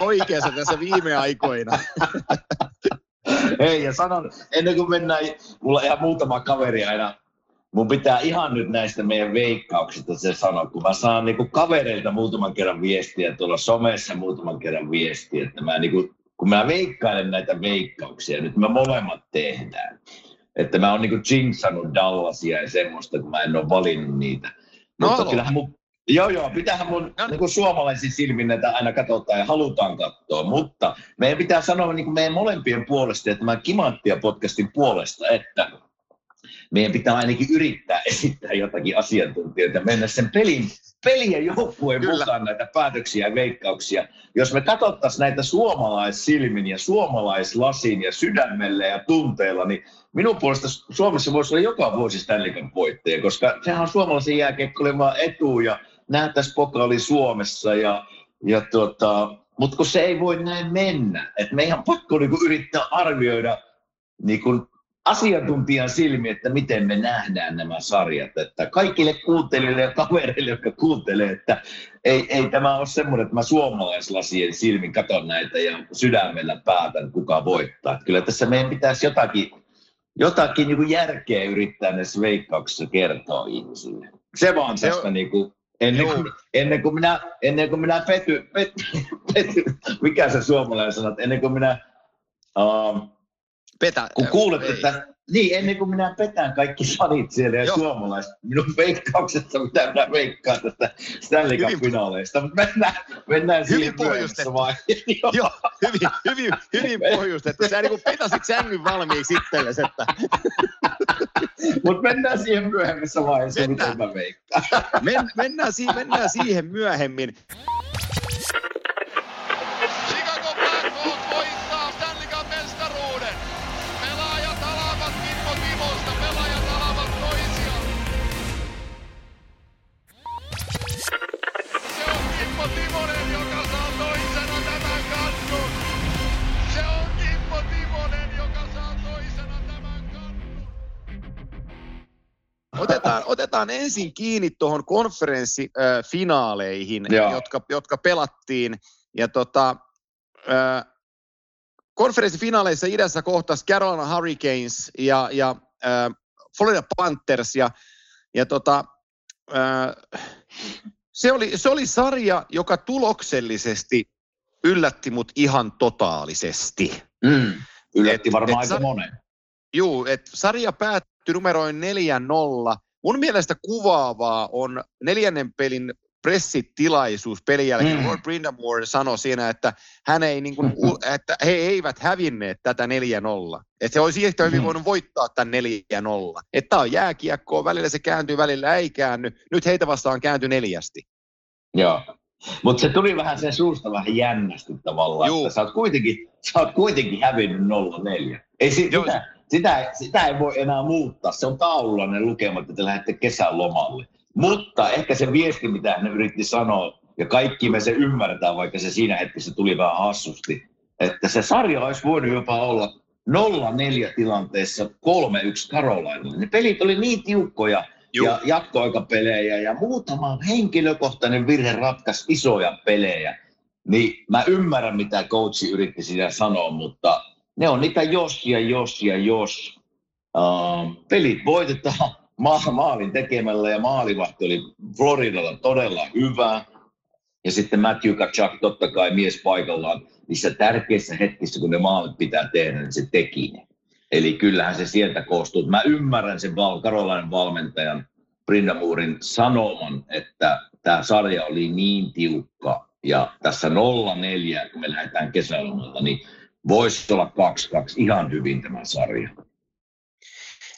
oikeassa tässä viime aikoina.
Hei, ja sanon, ennen kuin mennään, mulla on ihan muutama kaveri aina mun pitää ihan nyt näistä meidän veikkauksista se sanoa, kun mä saan niinku kavereilta muutaman kerran viestiä, tuolla somessa muutaman kerran viestiä, että mä niinku kun mä veikkailen näitä veikkauksia, nyt me molemmat tehdään. Että mä oon niinku jinxannut Dallasia ja semmoista, kun mä en ole valinnut niitä. No, Mutta kyllähän mun, joo joo, pitäähän mun no. niin suomalaisin silmin näitä aina katsotaan ja halutaan katsoa. Mutta meidän pitää sanoa niin meidän molempien puolesta ja tämän Kimanttia podcastin puolesta, että meidän pitää ainakin yrittää esittää jotakin asiantuntijoita, mennä sen pelin, pelin ja joukkueen Kyllä. mukaan näitä päätöksiä ja veikkauksia. Jos me katsottaisiin näitä suomalaissilmin ja suomalaislasin ja sydämellä ja tunteella, niin minun puolesta Suomessa voisi olla joka vuosi Stanley Cup voittaja, koska sehän on suomalaisen jääkiekkoilemaan etu ja nähtäisi pokaali Suomessa ja, ja tuota, mutta kun se ei voi näin mennä, että meidän pakko niinku yrittää arvioida niinku asiantuntijan silmi, että miten me nähdään nämä sarjat. Että kaikille kuuntelijoille ja kavereille, jotka kuuntelee, että ei, ei tämä ole semmoinen, että mä suomalaislasien silmin katon näitä ja sydämellä päätän, kuka voittaa. Että kyllä tässä meidän pitäisi jotakin, jotakin niin kuin järkeä yrittää näissä veikkauksissa kertoa ihmisille. Se vaan se tästä niin kuin Ennen kuin, ennen kuin minä, ennen kuin minä pety, pety, pety, mikä se suomalainen sanoo, ennen kuin minä uh,
Petä,
kun kuulet, ei. että niin, ennen kuin minä petän kaikki fanit siellä ja Joo. suomalaiset, minun veikkauksesta, mitä minä veikkaan tästä Stanley Cup-finaaleista, mutta mennään, mennään
hyvin siihen pohjustettu. Joo. Joo, hyvin, hyvin, hyvin pohjustettu. Sä niin petasit sängyn valmiiksi itsellesi, että...
mutta mennään siihen myöhemmässä vaiheessa, mennään. miten mä veikkaan.
Men, mennään, siihen, mennään siihen myöhemmin. Otetaan, ensin kiinni tuohon konferenssifinaaleihin, jotka, jotka pelattiin. Ja tota, äh, konferenssifinaaleissa idässä kohtas Carolina Hurricanes ja, ja äh, Florida Panthers. Ja, ja tota, äh, se, oli, se oli sarja, joka tuloksellisesti yllätti mut ihan totaalisesti.
Mm, yllätti varmaan et, aika monen.
Juu, että sarja päättyi numeroin 4-0. Mun mielestä kuvaavaa on neljännen pelin pressitilaisuus pelin jälkeen. Mm. Lord Brindamore sanoi siinä, että, hän ei niin kuin, että he eivät hävinneet tätä 4-0. Että se olisi yhtä hyvin mm. voinut voittaa tämän 4-0. Että tämä on jääkiekkoa, välillä se kääntyy, välillä ei käänny. Nyt heitä vastaan kääntyi neljästi.
Joo. Mutta se tuli vähän sen suusta vähän jännästi tavallaan, Juu. että sä oot kuitenkin, sä oot kuitenkin hävinnyt 0-4. Ei si- sitä, sitä, sitä, ei voi enää muuttaa. Se on taululla ne lukemat, että te lähdette kesän lomalle. Mutta ehkä se viesti, mitä hän yritti sanoa, ja kaikki me se ymmärtää, vaikka se siinä hetkessä tuli vähän hassusti, että se sarja olisi voinut jopa olla 0-4 tilanteessa 3-1 Karolainille. Ne pelit oli niin tiukkoja, Juh. ja jatkoaikapelejä ja muutama henkilökohtainen virhe ratkaisi isoja pelejä. Niin mä ymmärrän, mitä coachi yritti siinä sanoa, mutta ne on niitä jos ja jos ja jos. Uh, pelit voitetaan ma- maalin tekemällä ja maalivahti oli Floridalla todella hyvä. Ja sitten Matthew Kachak totta kai mies paikallaan niissä tärkeissä hetkissä, kun ne maalit pitää tehdä, niin se teki ne. Eli kyllähän se sieltä koostuu. Mä ymmärrän sen val- karolainen valmentajan Brindamurin sanoman, että tämä sarja oli niin tiukka ja tässä 0-4, kun me lähdetään kesälomalta, niin voisi olla 2-2 ihan hyvin tämä sarja.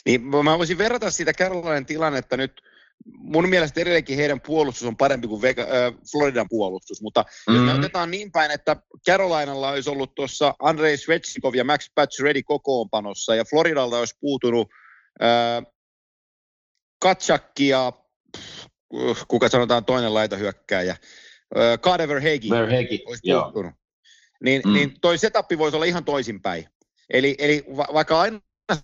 Niin, mä voisin verrata sitä Carolinen tilannetta nyt, mun mielestä edelleenkin heidän puolustus on parempi kuin Vega, äh, Floridan puolustus, mutta mm-hmm. me otetaan niin päin, että Carolinalla olisi ollut tuossa Andrei Svechikov ja Max Pacioretty kokoonpanossa, ja Floridalta olisi puutunut äh, Katsakki ja kuka sanotaan toinen laitahyökkääjä, äh, Carter Hegi olisi puuttunut. Niin, mm. niin toi setappi voisi olla ihan toisinpäin. Eli, eli va- vaikka aina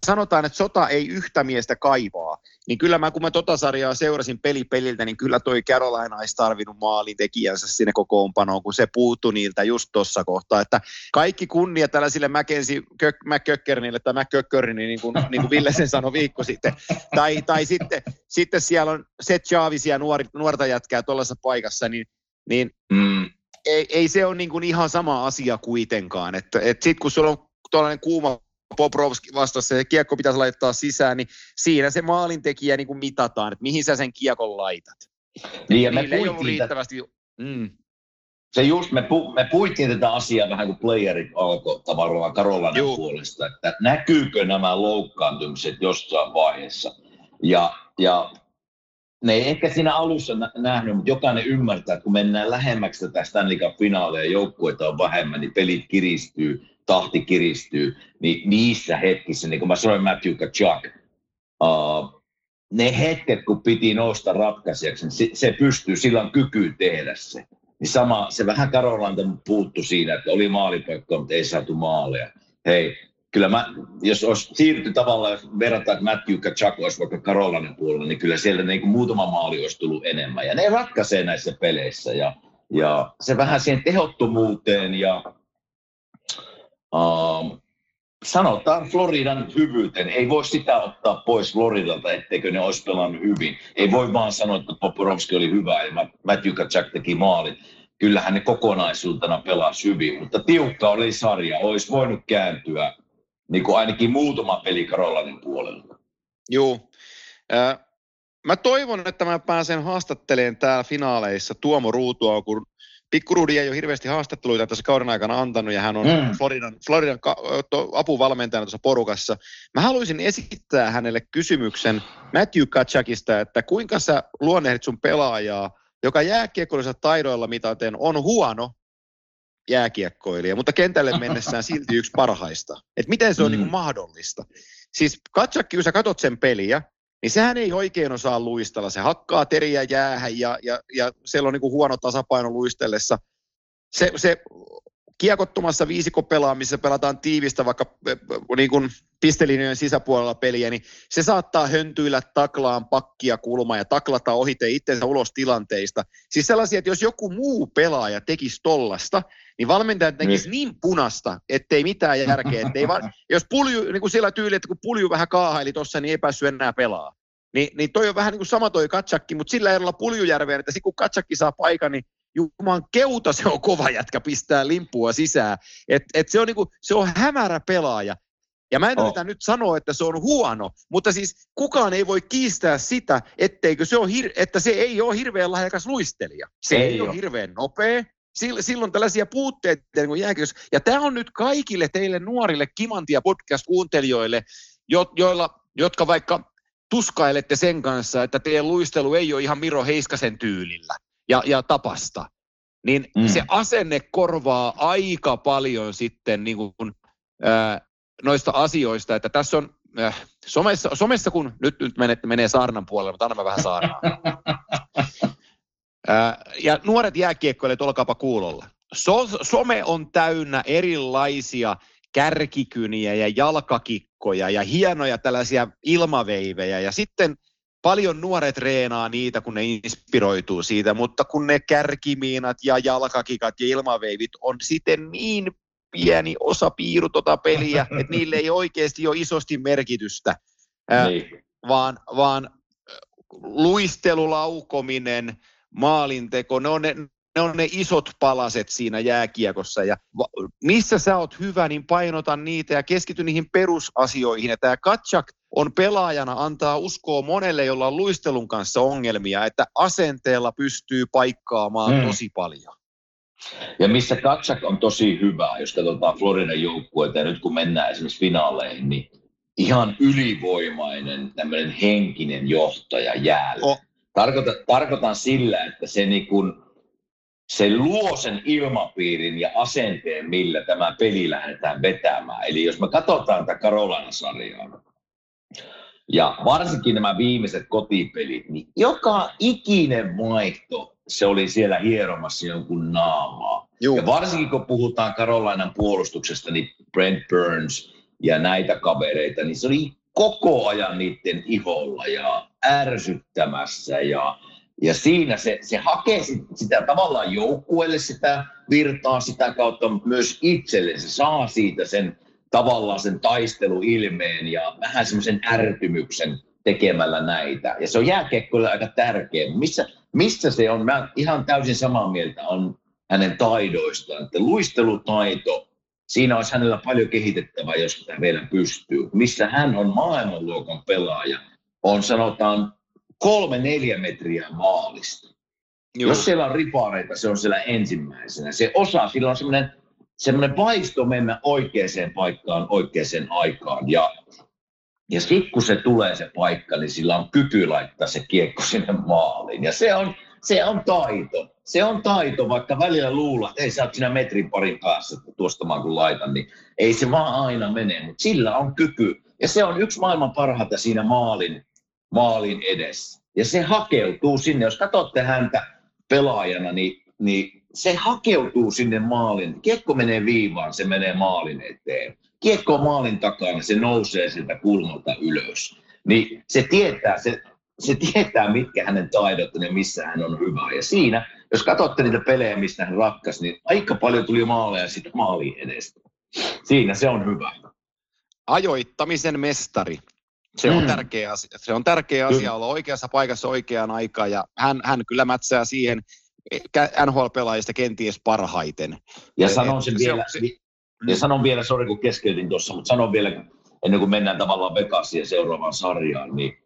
sanotaan, että sota ei yhtä miestä kaivaa, niin kyllä mä kun mä tota sarjaa seurasin peli peliltä, niin kyllä toi Carolina olisi tarvinnut maalintekijänsä sinne kokoonpanoon, kun se puuttu niiltä just tuossa kohtaa. Että kaikki kunnia tällaisille Mackenzie Kök, McKökkernille tai McKökkernille, niin kuin, niin kuin Ville sen sanoi viikko sitten. Tai, tai sitten, sitten siellä on Seth Javisia nuori, nuorta jätkää tuollaisessa paikassa, niin, niin mm. Ei, ei, se ole niin kuin ihan sama asia kuitenkaan. Että, et sitten kun sulla on tuollainen kuuma Poprovski vastassa ja kiekko pitäisi laittaa sisään, niin siinä se maalintekijä niin kuin mitataan, että mihin sä sen kiekon laitat.
Niin, ja me ei ollut riittävästi... Mm. Se just, me, pu, me puittiin tätä asiaa vähän kuin playerit alkoi tavallaan Karolainen Juh. puolesta, että näkyykö nämä loukkaantumiset jossain vaiheessa. Ja, ja ne ei ehkä siinä alussa nähnyt, mutta jokainen ymmärtää, että kun mennään lähemmäksi tätä Stanley Cup-finaalia ja joukkueita on vähemmän, niin pelit kiristyy tahti kiristyy, niin niissä hetkissä, niin kuin mä sanoin Matthew Kachuk, uh, ne hetket, kun piti nousta ratkaisijaksi, niin se, se pystyy, sillä on kyky tehdä se. Niin sama, se vähän Karolanta puuttu siinä, että oli maalipaikka, mutta ei saatu maaleja. Hei, kyllä mä, jos olisi siirrytty tavallaan, jos verrataan, että Matthew Kachuk olisi vaikka Karolainen puolella, niin kyllä sieltä niin kuin muutama maali olisi tullut enemmän. Ja ne ratkaisee näissä peleissä. Ja, ja se vähän siihen tehottomuuteen ja Uh, sanotaan Floridan hyvyyteen. Ei voi sitä ottaa pois Floridalta, etteikö ne olisi pelannut hyvin. Ei voi vaan sanoa, että Poporovski oli hyvä ja Matthew Kachak teki maalin. Kyllähän ne kokonaisuutena pelasi hyvin, mutta tiukka oli sarja. Olisi voinut kääntyä niin kuin ainakin muutama peli Karolainen puolella.
Joo. Äh, mä toivon, että mä pääsen haastattelemaan täällä finaaleissa Tuomo Ruutua, kun Pikkurudi ei ole hirveästi haastatteluita tässä kauden aikana antanut ja hän on mm. Floridan, Floridan apuvalmentajana tuossa porukassa. Mä haluaisin esittää hänelle kysymyksen Matthew Kachakista, että kuinka sä luonnehdit sun pelaajaa, joka jääkiekkoillisilla taidoilla mitaten on huono jääkiekkoilija, mutta kentälle mennessään silti yksi parhaista. Et miten se on mm. niin mahdollista? Siis Kachakki, kun sä katot sen peliä, niin sehän ei oikein osaa luistella. Se hakkaa teriä jäähän ja, ja, ja siellä on niin kuin huono tasapaino luistellessa. Se, se kiekottomassa viisikopelaamisessa pelataan tiivistä vaikka niin kuin pistelinjojen sisäpuolella peliä, niin se saattaa höntyillä taklaan pakkia kulmaa ja taklata ohite itsensä ulos tilanteista. Siis sellaisia, että jos joku muu pelaaja tekisi tollasta, niin valmentajat tekisi niin. niin punasta, ettei mitään järkeä. Ettei vaan, jos pulju, niin kuin sillä tyyli, että kun pulju vähän kaahaili tuossa, niin ei päässyt enää pelaa. Ni, niin toi on vähän niin kuin sama toi Katsakki, mutta sillä erolla Puljujärveen, että kun Katsakki saa paikan, niin Juman keuta se on kova jätkä pistää limpua sisään. Et, et se, on niinku, se on hämärä pelaaja. Ja mä en oh. nyt sanoa, että se on huono, mutta siis kukaan ei voi kiistää sitä, etteikö se on hir- että se ei ole hirveän lahjakas luistelija. Se ei, ei ole hirveän nopea. Silloin tällaisia puutteita niin kuin Ja tämä on nyt kaikille teille nuorille Kimantia podcast-kuuntelijoille, jo- joilla, jotka vaikka tuskailette sen kanssa, että teidän luistelu ei ole ihan Miro Heiskasen tyylillä ja, ja tapasta, niin mm. se asenne korvaa aika paljon sitten niin kuin, ää, noista asioista, että tässä on äh, somessa, somessa, kun nyt, nyt menee, menee saarnan puolelle, mutta anna vähän saarnaa. äh, ja nuoret jääkiekkoilijat, olkaapa kuulolla. So, some on täynnä erilaisia kärkikyniä ja jalkakikkoja ja hienoja tällaisia ilmaveivejä. Ja sitten paljon nuoret reenaa niitä, kun ne inspiroituu siitä, mutta kun ne kärkimiinat ja jalkakikat ja ilmaveivit on sitten niin pieni osa piiru tota peliä, että niille ei oikeasti ole isosti merkitystä, niin. vaan, vaan luistelulaukominen, maalinteko, ne on ne, ne on ne isot palaset siinä jääkiekossa ja missä sä oot hyvä, niin painota niitä ja keskity niihin perusasioihin. Ja tämä Katsak on pelaajana antaa uskoa monelle, jolla on luistelun kanssa ongelmia, että asenteella pystyy paikkaamaan mm. tosi paljon.
Ja missä Katsak on tosi hyvä, jos katsotaan Floridan joukkueita ja nyt kun mennään esimerkiksi finaaleihin, niin ihan ylivoimainen tämmöinen henkinen johtaja jäällä. Oh. Tarkoitan, tarkoitan sillä, että se niin kuin, se luo sen ilmapiirin ja asenteen, millä tämä peli lähdetään vetämään. Eli jos me katsotaan tätä Karolana-sarjaa, ja varsinkin nämä viimeiset kotipelit, niin joka ikinen vaihto, se oli siellä hieromassa jonkun naamaa. Juu. Ja varsinkin kun puhutaan Karolainan puolustuksesta, niin Brent Burns ja näitä kavereita, niin se oli koko ajan niiden iholla ja ärsyttämässä ja ja siinä se, se hakee sitä tavallaan joukkueelle sitä virtaa sitä kautta, mutta myös itselle se saa siitä sen tavallaan sen taisteluilmeen ja vähän semmoisen ärtymyksen tekemällä näitä. Ja se on jääkiekkoille aika tärkeä. Missä, missä se on? Mä ihan täysin samaa mieltä on hänen taidoistaan. Että luistelutaito, siinä olisi hänellä paljon kehitettävää, jos sitä vielä pystyy. Missä hän on maailmanluokan pelaaja, on sanotaan kolme neljä metriä maalista. Joo. Jos siellä on ripareita, se on siellä ensimmäisenä. Se osaa, sillä on semmoinen, semmoinen vaisto mennä oikeaan paikkaan oikeaan aikaan. Ja, ja sitten kun se tulee se paikka, niin sillä on kyky laittaa se kiekko sinne maaliin. Ja se on, se on taito. Se on taito, vaikka välillä luulla, että ei sä oot siinä metrin parin päässä, että tuosta mä kun laitan, niin ei se vaan aina mene, mutta sillä on kyky. Ja se on yksi maailman parhaita siinä maalin maalin edessä. Ja se hakeutuu sinne, jos katsotte häntä pelaajana, niin, niin se hakeutuu sinne maalin. Kiekko menee viivaan, se menee maalin eteen. Kiekko on maalin takana, se nousee siltä kulmalta ylös. Niin se tietää, se, se tietää, mitkä hänen taidot ja missä hän on hyvä. Ja siinä, jos katsotte niitä pelejä, mistä hän rakkas, niin aika paljon tuli maaleja sitten maaliin edestä. Siinä se on hyvä.
Ajoittamisen mestari. Se on mm. tärkeä asia. Se on tärkeä asia olla oikeassa paikassa oikeaan aikaan ja hän, hän kyllä mätsää siihen NHL-pelaajista kenties parhaiten.
Ja sanon sen vielä, se, ja mm. sanon vielä, sori kun keskeytin tuossa, mutta sanon vielä, ennen kuin mennään tavallaan Vegasiin seuraavaan sarjaan, niin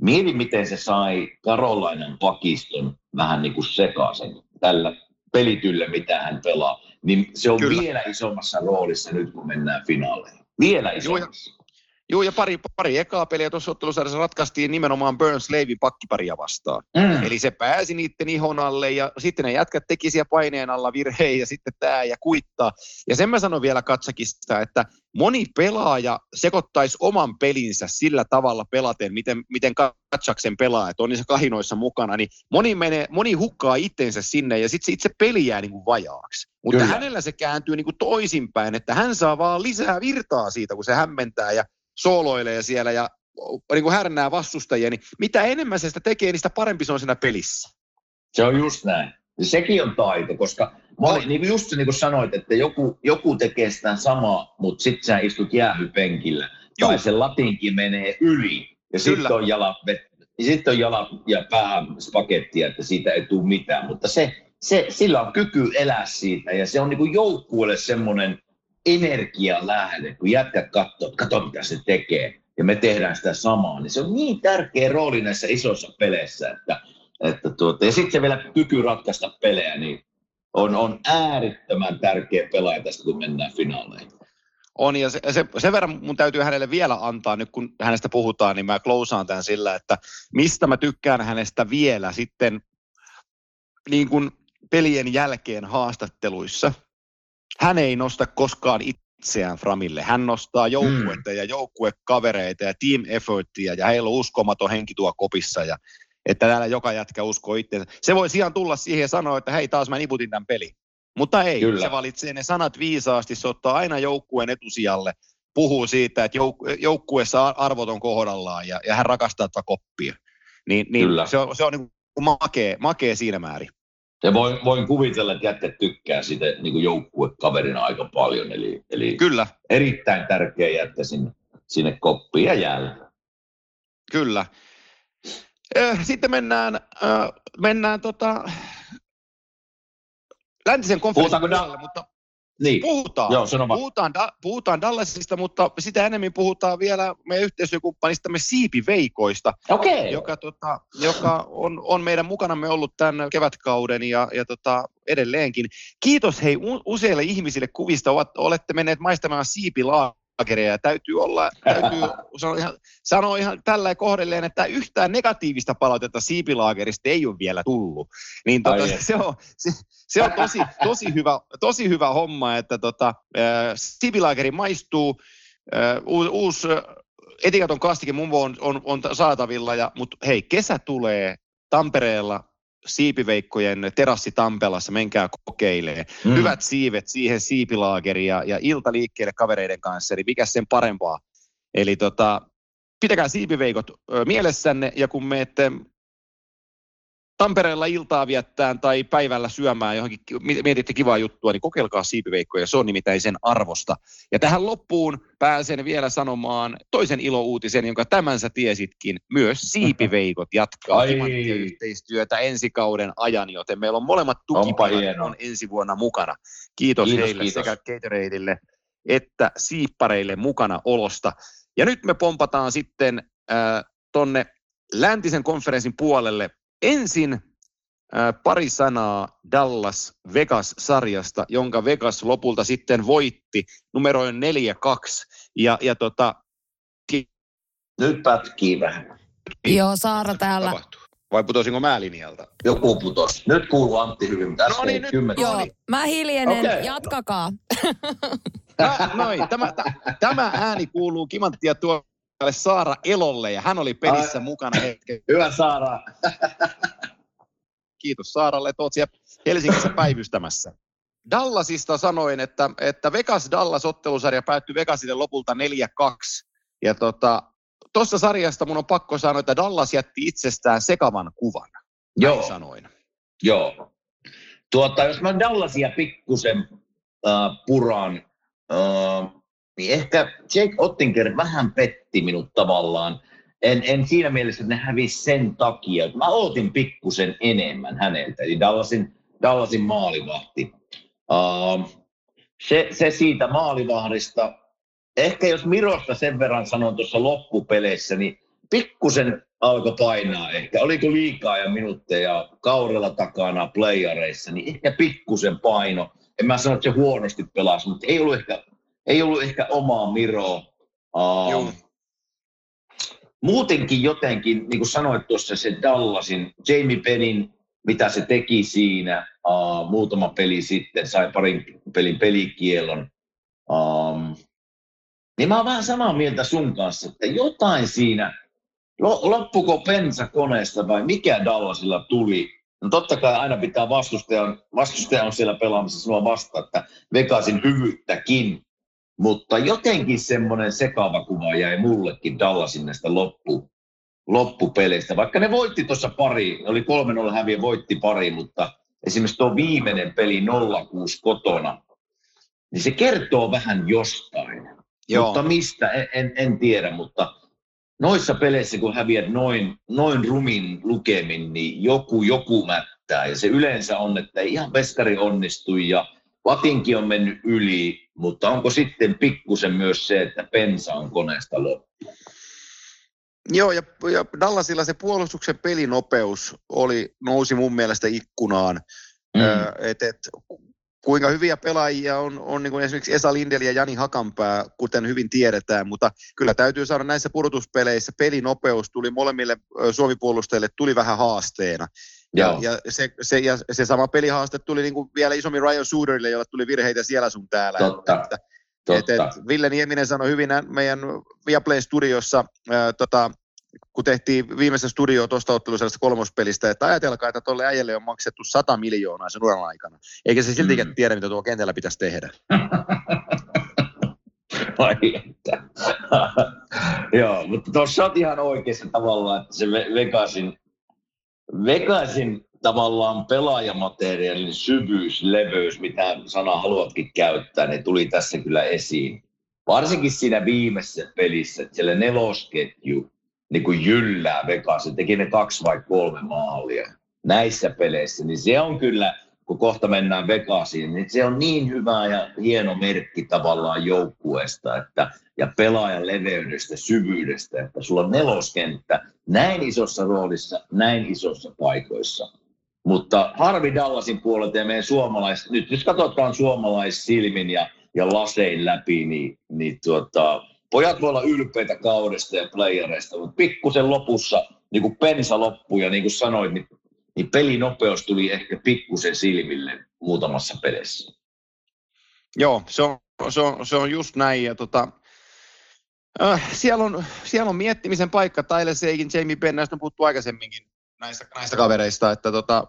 mieti miten se sai Karolainen pakiston vähän niin kuin sekaisin tällä pelityllä, mitä hän pelaa. Niin se on Kyllä. vielä isommassa roolissa nyt, kun mennään finaaleihin. Vielä isommassa.
Joo, ja pari, pari ekaa peliä tuossa ottelusarjassa ratkaistiin nimenomaan Burns Leivin pakkiparia vastaan. Mm. Eli se pääsi niiden ihon alle ja sitten ne jätkät teki siellä paineen alla virheen ja sitten tämä ja kuittaa. Ja sen mä sanon vielä Katsakista, että moni pelaaja sekoittaisi oman pelinsä sillä tavalla pelaten, miten, miten Katsaksen pelaa, että on niissä kahinoissa mukana, niin moni, menee, moni hukkaa itsensä sinne ja sitten se itse peli jää niin kuin vajaaksi. Mutta Kyllä. hänellä se kääntyy niin kuin toisinpäin, että hän saa vaan lisää virtaa siitä, kun se hämmentää ja sooloilee siellä ja niin kuin härnää vastustajia, niin mitä enemmän se sitä tekee, niin sitä parempi se on siinä pelissä.
Se on just näin. Sekin on taito, koska moni, niin kuin just niin kuin sanoit, että joku, joku tekee sitä samaa, mutta sitten sä istut jäähypenkillä. Juu. Tai se latinkin menee yli. Ja sitten on jalat, sit on jalat ja pää pakettia, että siitä ei tule mitään. Mutta se, se, sillä on kyky elää siitä ja se on niin kuin joukkueelle semmoinen energialähde, kun jätkät katsoo, katsoo mitä se tekee ja me tehdään sitä samaa, niin se on niin tärkeä rooli näissä isoissa peleissä, että, että tuota, ja sitten vielä kyky ratkaista pelejä, niin on, on äärettömän tärkeä pelaaja tästä, kun mennään finaaleihin.
On, ja se, se, sen verran mun täytyy hänelle vielä antaa, nyt kun hänestä puhutaan, niin mä klousaan tämän sillä, että mistä mä tykkään hänestä vielä sitten niin kuin pelien jälkeen haastatteluissa – hän ei nosta koskaan itseään Framille. Hän nostaa joukkuetta mm. ja joukkuekavereita ja team effortia ja heillä on uskomaton henki tuo kopissa ja että täällä joka jätkä uskoo itseensä. Se voi sijaan tulla siihen ja sanoa, että hei taas mä niputin tämän peli. Mutta ei, Kyllä. se valitsee ne sanat viisaasti, se ottaa aina joukkueen etusijalle, puhuu siitä, että jouk- joukkueessa arvot on kohdallaan ja, ja hän rakastaa tätä koppia. Niin, niin se on, se on niin makea, makea siinä määrin.
Ja voin, voin kuvitella, että jätkät tykkää sitä niin joukkuekaverina aika paljon. Eli, eli
Kyllä.
erittäin tärkeä jättä sinne, sinne koppiin ja jälleen.
Kyllä. Sitten mennään, mennään tota, läntisen konferenssin puhulle, mutta niin. Puhutaan. Joo, puhutaan, da, puhutaan Dallasista, mutta sitä enemmän puhutaan vielä meidän yhteistyökumppanistamme Siipiveikoista,
okay.
joka, tota, joka on, on meidän mukanamme ollut tämän kevätkauden ja, ja tota, edelleenkin. Kiitos hei useille ihmisille kuvista, ovat, olette menneet maistamaan siipilaa laakereja. Täytyy olla, täytyy sanoa ihan, sanoa ihan tällä kohdelleen, että yhtään negatiivista palautetta siipilaakerista ei ole vielä tullut. Niin tota, se, on, se, se, on tosi, tosi, hyvä, tosi hyvä homma, että tota, äh, siipilaakeri maistuu. Äh, uusi, uusi etikaton kastike mun on, on, on saatavilla, ja, mutta hei, kesä tulee Tampereella siipiveikkojen terassi Tampelassa, menkää kokeilee. Mm. Hyvät siivet siihen siipilaageriin ja, ja ilta liikkeelle kavereiden kanssa, eli mikä sen parempaa. Eli tota, pitäkää siipiveikot mielessänne ja kun menette Tampereella iltaa viettään tai päivällä syömään johonkin, mietitte kivaa juttua, niin kokeilkaa siipiveikkoja, se on nimittäin sen arvosta. Ja tähän loppuun pääsen vielä sanomaan toisen ilouutisen, jonka tämän sä tiesitkin. Myös siipiveikot jatkaa yhteistyötä ensi kauden ajan, joten meillä on molemmat tukipalat on ensi vuonna mukana. Kiitos, kiitos heille kiitos. sekä Gatoradeille että siippareille mukana olosta. Ja nyt me pompataan sitten äh, tonne läntisen konferenssin puolelle Ensin äh, pari sanaa Dallas Vegas-sarjasta, jonka Vegas lopulta sitten voitti numeroin 4-2. Ja, ja tota,
ki- Nyt pätkii vähän.
Joo, Saara täällä. Tapahtuu.
Vai putosinko mä linjalta?
Joku putos. Nyt kuuluu Antti hyvin, mutta no niin, nyt,
Joo, mä hiljenen, okay. jatkakaa.
Mä, noin, tämä, tämä ääni kuuluu kimanttia tuo Saara Elolle ja hän oli pelissä Ai, mukana hetken.
Hyvä Saara.
Kiitos Saaralle, että olet siellä Helsingissä päivystämässä. Dallasista sanoin, että, että Vegas-Dallas-ottelusarja päättyi Vegasille lopulta 4-2. Ja tota, tuossa sarjasta mun on pakko sanoa, että Dallas jätti itsestään sekavan kuvan. Joo. Näin sanoin.
Joo. Tuota, jos mä Dallasia pikkusen äh, puran, äh, niin ehkä Jake Ottinger vähän petti minut tavallaan. En, en siinä mielessä, että ne hävisi sen takia. Että mä ootin pikkusen enemmän häneltä, eli Dallasin, Dallasin maalivahti. Uh, se, se siitä maalivahdista. Ehkä jos Mirosta sen verran sanon tuossa loppupeleissä, niin pikkusen alkoi painaa ehkä. Oliko liikaa ja minuutteja kaurella takana playareissa, niin ehkä pikkusen paino. En mä sano, että se huonosti pelasi, mutta ei ollut ehkä ei ollut ehkä omaa Miroa. Uh, muutenkin jotenkin, niin kuin sanoit tuossa se Dallasin, Jamie Pennin, mitä se teki siinä, uh, muutama peli sitten, sai parin pelin pelikielon. Um, niin mä oon vähän samaa mieltä sun kanssa, että jotain siinä, loppuko pensa koneesta vai mikä Dallasilla tuli? No totta kai aina pitää vastustajan, vastustaja on siellä pelaamassa sinua vasta, että Vegasin hyvyyttäkin, mutta jotenkin semmoinen sekava kuva jäi mullekin Dallasin näistä loppu, loppupeleistä. Vaikka ne voitti tuossa pari, oli 3-0 häviä, voitti pari, mutta esimerkiksi tuo viimeinen peli 0-6 kotona, niin se kertoo vähän jostain. Joo. Mutta mistä, en, en, en tiedä, mutta noissa peleissä, kun häviät noin, noin rumin lukemin, niin joku, joku mättää. Ja se yleensä on, että ihan veskari onnistui ja Vatinkin on mennyt yli, mutta onko sitten pikkusen myös se, että pensa on koneesta loppu?
Joo, ja, ja Dallasilla se puolustuksen pelinopeus oli, nousi mun mielestä ikkunaan. Mm. et, et, kuinka hyviä pelaajia on, on niin kuin esimerkiksi Esa Lindel ja Jani Hakanpää, kuten hyvin tiedetään, mutta kyllä täytyy saada näissä pudotuspeleissä pelinopeus tuli molemmille suomipuolustajille tuli vähän haasteena. Ja, ja, se, se, ja se sama pelihaaste tuli niin kuin vielä isommin Ryan Suderille, jolle tuli virheitä siellä sun täällä.
Totta.
Että, Totta. Et, et Ville Nieminen sanoi hyvin meidän Viaplay studiossa, ää, tota, kun tehtiin viimeistä studio tuosta ottelusta kolmospelistä, että ajatelkaa, että tuolle äijälle on maksettu 100 miljoonaa sen uran aikana. Eikä se siltikään mm. tiedä, mitä tuo kentällä pitäisi tehdä.
Vai että. Joo, mutta tuossa on ihan oikeassa tavallaan, että se Vegasin, Vegasin tavallaan pelaajamateriaalin syvyys, leveys, mitä sana haluatkin käyttää, ne tuli tässä kyllä esiin. Varsinkin siinä viimeisessä pelissä, että siellä nelosketju niin kuin jyllää Vegas, se teki ne kaksi vai kolme maalia näissä peleissä, niin se on kyllä, kun kohta mennään Vegasiin, niin se on niin hyvä ja hieno merkki tavallaan joukkueesta, että, ja pelaajan leveydestä, syvyydestä, että sulla on neloskenttä näin isossa roolissa, näin isossa paikoissa. Mutta harvi Dallasin puolelta ja meidän suomalais, nyt jos katsotaan suomalaissilmin ja, ja lasein läpi, niin, niin tuota, pojat voi olla ylpeitä kaudesta ja playereista, mutta pikkusen lopussa, niin kuin pensa loppui ja niin kuin sanoit, niin, niin pelinopeus tuli ehkä pikkusen silmille muutamassa pelissä.
Joo, se on, se on, se on just näin. Ja tota, äh, siellä, on, siellä on miettimisen paikka. Tyler Seikin, Jamie Penn, näistä on puhuttu aikaisemminkin näistä, näistä kavereista, että tota,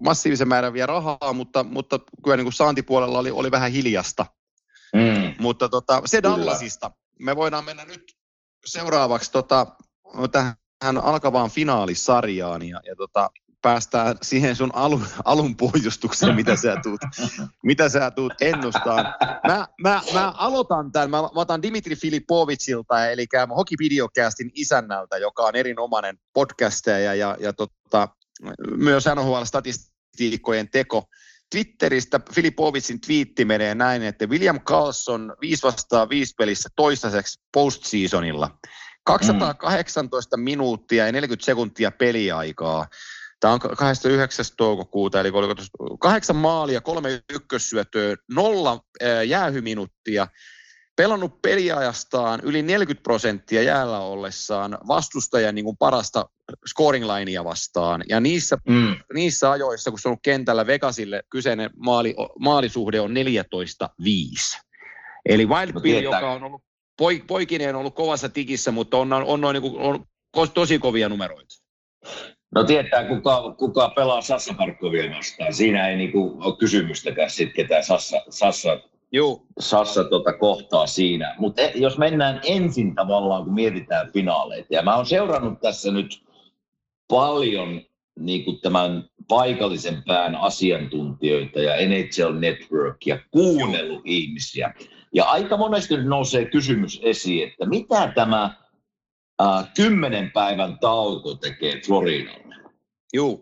massiivisen määrän vielä rahaa, mutta, mutta kyllä niin kuin saantipuolella oli, oli vähän hiljasta. Mm. Mutta tota, se Dallasista, me voidaan mennä nyt seuraavaksi tota, tähän alkavaan finaalisarjaan ja, ja tota, päästään siihen sun alun, alun pohjustukseen, mitä sä tuut, mitä sä tuut ennustaan. Mä, mä, mä aloitan tämän, mä, mä otan Dimitri Filipovicilta, eli Hockey Videocastin isännältä, joka on erinomainen podcastaja ja, ja, tota, myös NHL-statistiikkojen teko. Twitteristä Filipovicin twiitti menee näin, että William Carlson 5 vastaan 5 pelissä toistaiseksi postseasonilla. 218 mm. minuuttia ja 40 sekuntia peliaikaa. Tämä on 29. toukokuuta, eli kahdeksan maalia, kolme ykkössyötöä, nolla jäähyminuuttia, pelannut peliajastaan yli 40 prosenttia jäällä ollessaan vastustajan niin kuin parasta scoring linea vastaan. Ja niissä, mm. niissä ajoissa, kun se on ollut kentällä Vegasille, kyseinen maali, maalisuhde on 14-5. Eli Wildbill, no, joka on ollut poik, poikineen ollut kovassa tikissä, mutta on, on, on, niin on, on tosi kovia numeroita.
No tietää, kuka, kuka pelaa Sassa Parkkovia vastaan. Siinä ei niinku ole kysymystäkään sitten, ketä Sassa, Sassa Juu. Sassa tota kohtaa siinä. Mutta e, jos mennään ensin tavallaan, kun mietitään finaaleita, ja mä oon seurannut tässä nyt paljon niin kuin tämän paikallisen pään asiantuntijoita ja NHL Network ja kuunnellut ihmisiä. Ja aika monesti nousee kysymys esiin, että mitä tämä äh, kymmenen päivän tauko tekee Floridalle?
Joo.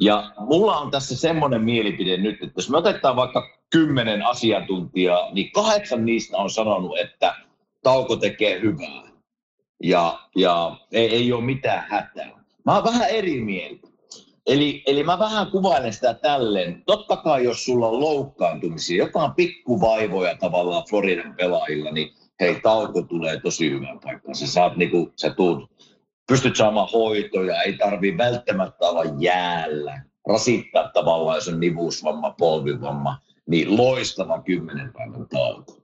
Ja mulla on tässä semmoinen mielipide nyt, että jos me otetaan vaikka kymmenen asiantuntijaa, niin kahdeksan niistä on sanonut, että tauko tekee hyvää ja, ja ei, ei ole mitään hätää. Mä oon vähän eri mieltä. Eli, eli mä vähän kuvailen sitä tälleen. Totta kai jos sulla on loukkaantumisia, jotain pikkuvaivoja tavallaan Floridan pelaajilla, niin hei, tauko tulee tosi hyvään paikkaan. Sä, saat, niinku, sä tuut pystyt saamaan hoitoja, ei tarvi välttämättä olla jäällä, rasittaa tavallaan, jos on nivusvamma, polvivamma, niin loistava kymmenen päivän tauko.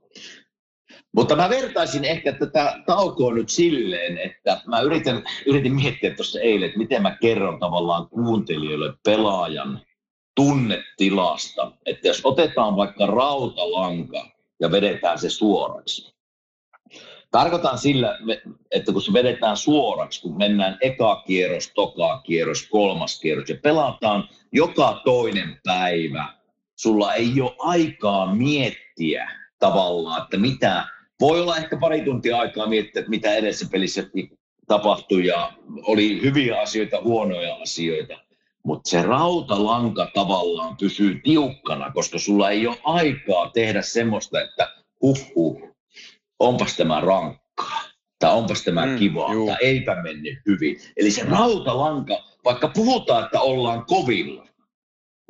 Mutta mä vertaisin ehkä tätä taukoa nyt silleen, että mä yritin, yritin miettiä tuossa eilen, että miten mä kerron tavallaan kuuntelijoille pelaajan tunnetilasta. Että jos otetaan vaikka rautalanka ja vedetään se suoraksi. Tarkoitan sillä, että kun se vedetään suoraksi, kun mennään eka kierros, toka kierros, kolmas kierros ja pelataan joka toinen päivä, sulla ei ole aikaa miettiä tavallaan, että mitä, voi olla ehkä pari tuntia aikaa miettiä, että mitä edessä pelissä tapahtui ja oli hyviä asioita, huonoja asioita. Mutta se rautalanka tavallaan pysyy tiukkana, koska sulla ei ole aikaa tehdä semmoista, että huh, huh onpas tämä rankkaa, tai onpas tämä mm, kivaa, juu. tai eipä mennyt hyvin. Eli se rautalanka, vaikka puhutaan, että ollaan kovilla,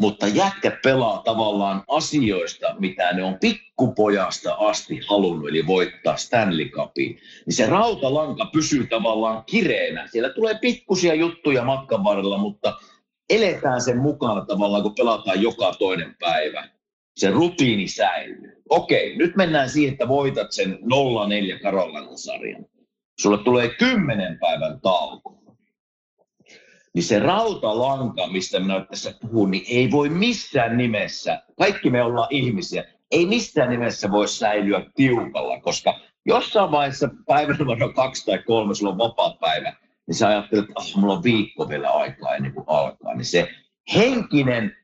mutta jätkät pelaa tavallaan asioista, mitä ne on pikkupojasta asti halunnut, eli voittaa Stanley Cupin, niin se rautalanka pysyy tavallaan kireenä. Siellä tulee pikkusia juttuja matkan varrella, mutta eletään sen mukana tavallaan, kun pelataan joka toinen päivä. Se rutiini säilyy. Okei, nyt mennään siihen, että voitat sen 0-4 Karolainen sarjan. Sulle tulee kymmenen päivän tauko niin se rautalanka, mistä minä tässä puhun, niin ei voi missään nimessä, kaikki me ollaan ihmisiä, ei missään nimessä voi säilyä tiukalla, koska jossain vaiheessa päivän numero kaksi tai kolme, sulla on vapaa päivä, niin sä ajattelet, että oh, mulla on viikko vielä aikaa ennen kuin alkaa. Niin se henkinen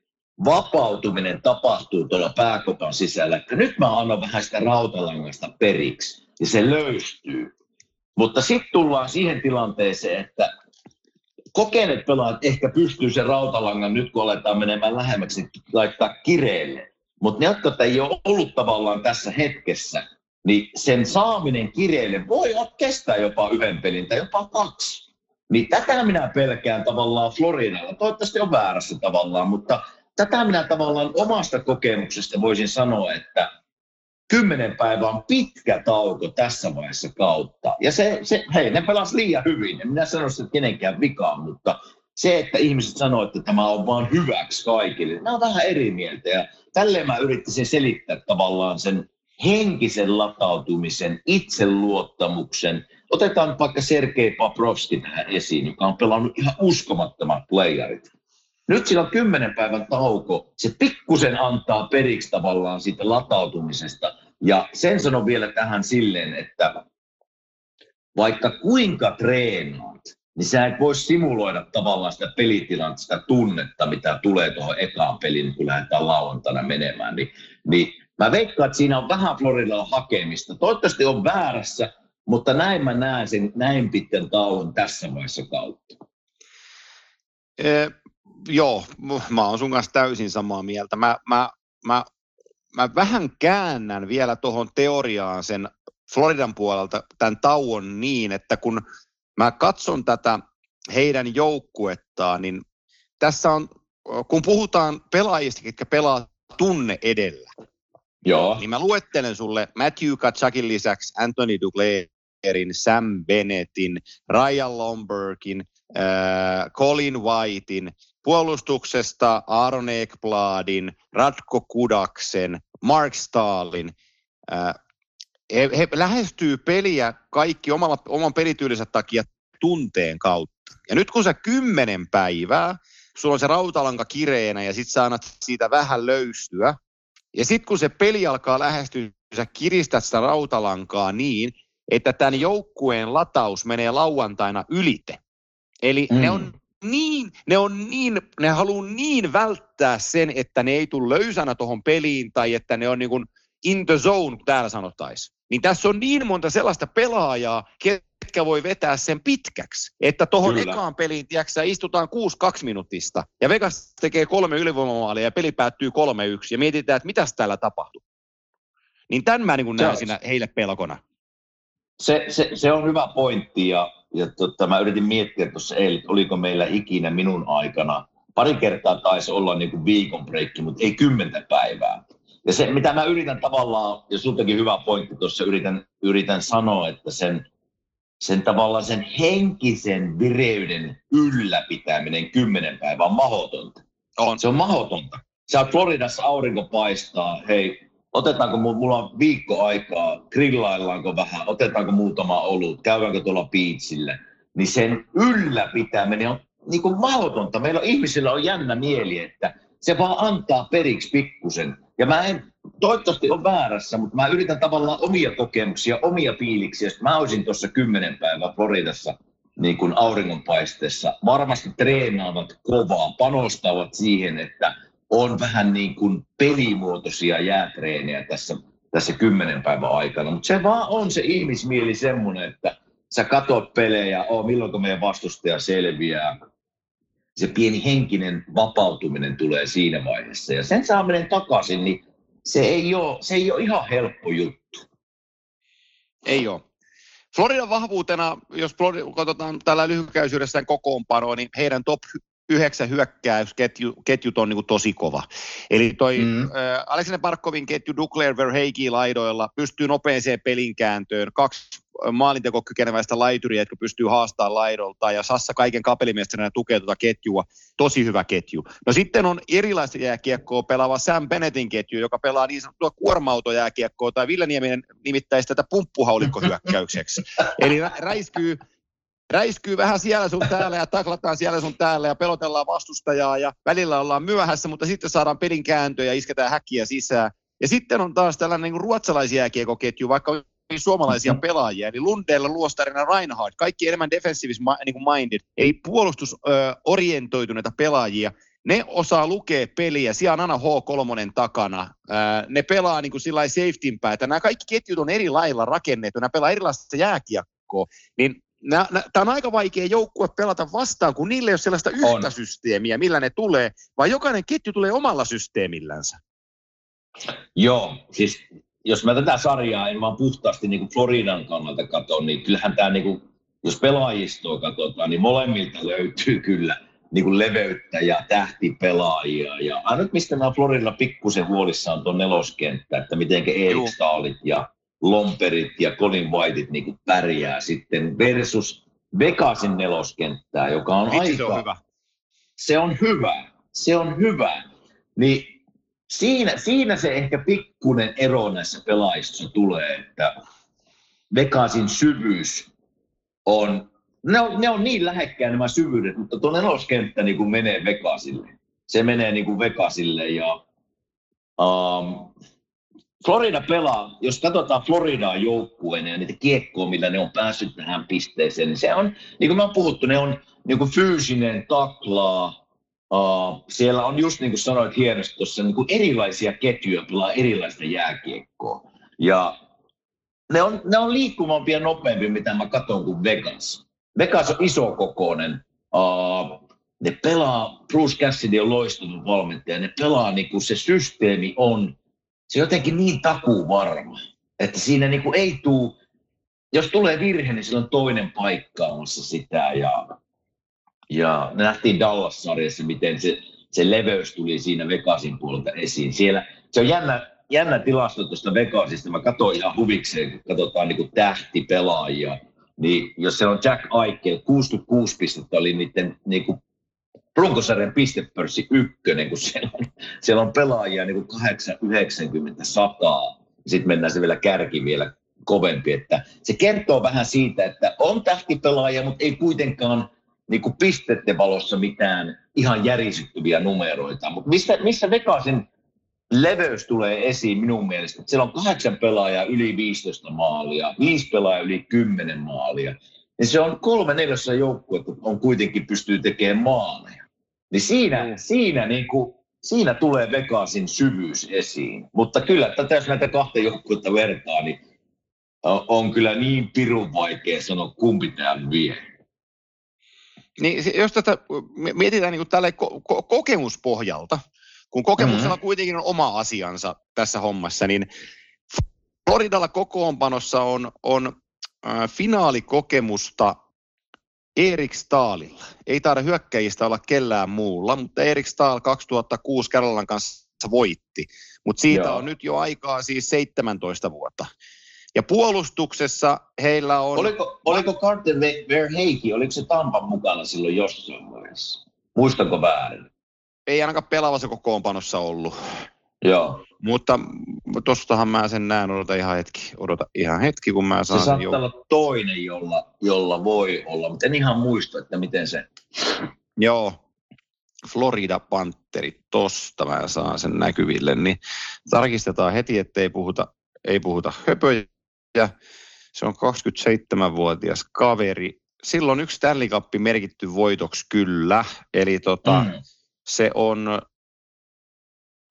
vapautuminen tapahtuu tuolla pääkopan sisällä, että nyt mä annan vähän sitä rautalangasta periksi, ja se löystyy. Mutta sitten tullaan siihen tilanteeseen, että kokeneet pelaajat ehkä pystyy sen rautalangan nyt, kun aletaan menemään lähemmäksi, laittaa kireelle. Mutta ne, jotka ei ole ollut tavallaan tässä hetkessä, niin sen saaminen kireelle voi kestää jopa yhden pelin tai jopa kaksi. Niin tätä minä pelkään tavallaan Floridalla. Toivottavasti on väärässä tavallaan, mutta tätä minä tavallaan omasta kokemuksesta voisin sanoa, että kymmenen päivää on pitkä tauko tässä vaiheessa kautta. Ja se, se hei, ne pelas liian hyvin. En minä sano että kenenkään vikaan, mutta se, että ihmiset sanoo, että tämä on vaan hyväksi kaikille, nämä on vähän eri mieltä. Ja tälleen mä yrittäisin selittää tavallaan sen henkisen latautumisen, itseluottamuksen. Otetaan vaikka Sergei Paprovski tähän esiin, joka on pelannut ihan uskomattomat playerit. Nyt sillä on kymmenen päivän tauko. Se pikkusen antaa periksi tavallaan siitä latautumisesta. Ja sen sanon vielä tähän silleen, että vaikka kuinka treenaat, niin sä et voi simuloida tavallaan sitä pelitilannetta, sitä tunnetta, mitä tulee tuohon ekaan peliin, kun lähdetään lauantaina menemään. Niin, niin mä veikkaan, että siinä on vähän Floridalla hakemista. Toivottavasti on väärässä, mutta näin mä näen sen näin pitkän tauon tässä vaiheessa kautta.
Joo, mä oon sun kanssa täysin samaa mieltä. Mä, mä, mä, mä vähän käännän vielä tuohon teoriaan sen Floridan puolelta tämän tauon niin, että kun mä katson tätä heidän joukkuettaan, niin tässä on, kun puhutaan pelaajista, jotka pelaa tunne edellä,
Joo.
niin mä luettelen sulle Matthew Katsakin lisäksi Anthony Duclairin, Sam Bennettin, Ryan Lombergin, äh, Colin Whitein, puolustuksesta Aaron Ekbladin, Radko Kudaksen, Mark Stalin. Äh, he, he lähestyy peliä kaikki omalla, oman pelityylinsä takia tunteen kautta. Ja nyt kun sä kymmenen päivää, sulla on se rautalanka kireenä ja sit sä annat siitä vähän löystyä. Ja sitten kun se peli alkaa lähestyä, sä kiristät sitä rautalankaa niin, että tämän joukkueen lataus menee lauantaina ylite. Eli mm. ne on niin, ne on niin, ne haluaa niin välttää sen, että ne ei tule löysänä tuohon peliin tai että ne on niin kuin in the zone, kun täällä sanottaisiin. Niin tässä on niin monta sellaista pelaajaa, ketkä voi vetää sen pitkäksi, että tuohon ekaan peliin, tiedätkö, istutaan 6-2 minuutista ja Vegas tekee kolme ylivoimamaalia ja peli päättyy 3-1 ja mietitään, että mitäs täällä tapahtuu. Niin tämän mä niin näen siinä heille pelkona.
Se, se, se on hyvä pointti ja ja tota, mä yritin miettiä tuossa eilen, oliko meillä ikinä minun aikana, pari kertaa taisi olla niin kuin viikon breikki, mutta ei kymmentä päivää. Ja se, mitä mä yritän tavallaan, ja sultakin hyvä pointti tuossa, yritän, yritän sanoa, että sen sen tavallaan sen henkisen vireyden ylläpitäminen kymmenen päivää on mahdotonta. On. Se on mahdotonta. Sä Floridassa aurinko paistaa, hei, otetaanko, mulla on viikko aikaa, grillaillaanko vähän, otetaanko muutama olut, käydäänkö tuolla piitsille, niin sen ylläpitäminen on niin kuin mahdotonta. Meillä on, ihmisillä on jännä mieli, että se vaan antaa periksi pikkusen. Ja mä en, toivottavasti on väärässä, mutta mä yritän tavallaan omia kokemuksia, omia fiiliksiä. Mä olisin tuossa kymmenen päivää Floridassa niin kuin auringonpaisteessa. Varmasti treenaavat kovaa, panostavat siihen, että on vähän niin kuin pelimuotoisia jäätreenejä tässä, tässä kymmenen päivän aikana. Mutta se vaan on se ihmismieli semmoinen, että sä katot pelejä, oh, milloin meidän vastustaja selviää. Se pieni henkinen vapautuminen tulee siinä vaiheessa. Ja sen saaminen takaisin, niin se ei ole, se ei ole ihan helppo juttu.
Ei ole. Floridan vahvuutena, jos katsotaan tällä lyhykäisyydessään kokoonpanoa, niin heidän top yhdeksän hyökkäysketjut on niin kuin tosi kova. Eli toi mm. äh, Aleksander Parkovin ketju Duclair Verheigi laidoilla pystyy nopeeseen pelinkääntöön, kaksi maalinteko kykeneväistä laituria, jotka pystyy haastamaan laidolta, ja Sassa kaiken kapellimestarina tukee tuota ketjua. Tosi hyvä ketju. No sitten on erilaista jääkiekkoa pelaava Sam Bennettin ketju, joka pelaa niin sanottua kuorma-autojääkiekkoa, tai Ville Nieminen nimittäisi tätä pumppuhaulikkohyökkäykseksi. Eli räiskyy räiskyy vähän siellä sun täällä ja taklataan siellä sun täällä ja pelotellaan vastustajaa ja välillä ollaan myöhässä, mutta sitten saadaan pelin kääntö ja isketään häkkiä sisään. Ja sitten on taas tällainen niin ruotsalaisia kiekoketju, vaikka suomalaisia mm-hmm. pelaajia, eli Lundell, Luostarina, Reinhardt, kaikki enemmän defensiivis niin minded, ei puolustusorientoituneita pelaajia, ne osaa lukea peliä, siellä on aina H3 takana, ne pelaa niin kuin sillä safetyn päätä, nämä kaikki ketjut on eri lailla rakennettu, nämä pelaa erilaista jääkiekkoa, niin Tämä on aika vaikea joukkue pelata vastaan, kun niille ei ole sellaista yhtä on. systeemiä, millä ne tulee, vaan jokainen ketju tulee omalla systeemillänsä.
Joo, siis jos mä tätä sarjaa en vaan puhtaasti niin kuin Floridan kannalta katson, niin kyllähän tämä, niin kuin, jos pelaajistoa katsotaan, niin molemmilta löytyy kyllä niin kuin leveyttä ja tähtipelaajia. Ja ainut mistä mä Floridalla pikkusen huolissaan on tuon neloskenttä, että miten Erik Staalit ja Lomperit ja Colin Whiteit niin pärjää sitten versus Vegasin neloskenttää, joka on Vitsi, aika...
se on hyvä.
Se on hyvä. Se on hyvä. Niin siinä, siinä se ehkä pikkuinen ero näissä pelaajissa tulee, että Vegasin syvyys on, ne on, ne on niin lähekkäin nämä syvyydet, mutta tuo neloskenttä niin kuin menee Vegasille. Se menee niin kuin Vegasille ja um, Florida pelaa, jos katsotaan Floridaa joukkueena ja niitä kiekkoa, millä ne on päässyt tähän pisteeseen, niin se on, niin kuin me on puhuttu, ne on niin kuin fyysinen taklaa, uh, siellä on just niin kuin sanoit hienosti tuossa, niin kuin erilaisia ketjuja pelaa erilaista jääkiekkoa. Ja ne on, ne on liikkuvampia ja nopeampia, mitä mä katson kuin Vegas. Vegas on isokokoinen. Uh, ne pelaa, Bruce Cassidy on loistava valmentaja, ne pelaa niin kuin se systeemi on se on jotenkin niin takuu varma, että siinä niin kuin ei tule, jos tulee virhe, niin sillä on toinen paikkaamassa sitä ja, ja nähtiin Dallas-sarjassa, miten se, se leveys tuli siinä Vegasin puolelta esiin. Siellä, se on jännä, jännä tilasto tuosta Vegasista. Mä katsoin ihan huvikseen, kun katsotaan niin kuin tähtipelaajia. Niin jos se on Jack Eichel, 66 pistettä oli niiden niin kuin runkosarjan pistepörssi ykkönen, kun siellä on, siellä on pelaajia niin kuin 8, 90, 100. Sitten mennään se vielä kärki vielä kovempi. Että se kertoo vähän siitä, että on tähtipelaaja, mutta ei kuitenkaan niin kuin pisteiden valossa mitään ihan järisyttäviä numeroita. Mutta missä, missä Vegasin leveys tulee esiin minun mielestä, siellä on kahdeksan pelaajaa yli 15 maalia, viisi pelaajaa yli 10 maalia. Ja se on kolme neljässä joukkuetta on kuitenkin pystyy tekemään maaleja. Niin siinä, mm. siinä, niin kuin, siinä tulee Vegasin syvyys esiin. Mutta kyllä, että jos näitä kahta joukkuetta vertaa, niin on kyllä niin pirun vaikea sanoa, kumpi tämä vie.
Niin, jos tätä mietitään niin tällä ko- ko- kokemuspohjalta, kun kokemuksella mm-hmm. kuitenkin on oma asiansa tässä hommassa, niin Floridalla kokoonpanossa on, on äh, finaalikokemusta Erik Staalilla. Ei taida hyökkäjistä olla kellään muulla, mutta Erik Staal 2006 Carolan kanssa voitti. Mutta siitä Joo. on nyt jo aikaa siis 17 vuotta. Ja puolustuksessa heillä on...
Oliko, oliko Carter Verheiki, oliko se Tampan mukana silloin jossain vaiheessa? Muistanko väärin?
Ei ainakaan pelaavassa kokoonpanossa ollut.
Joo.
Mutta tostahan mä sen näen, odota ihan hetki, odota ihan hetki, kun mä saan
Se saattaa jo... olla toinen, jolla, jolla voi olla, mutta en ihan muista, että miten se...
Joo, Florida Panterit, tosta mä saan sen näkyville, niin tarkistetaan heti, ettei puhuta, ei puhuta höpöjä. Se on 27-vuotias kaveri. Silloin yksi Stanley Cup merkitty voitoksi kyllä, eli tota, mm. se on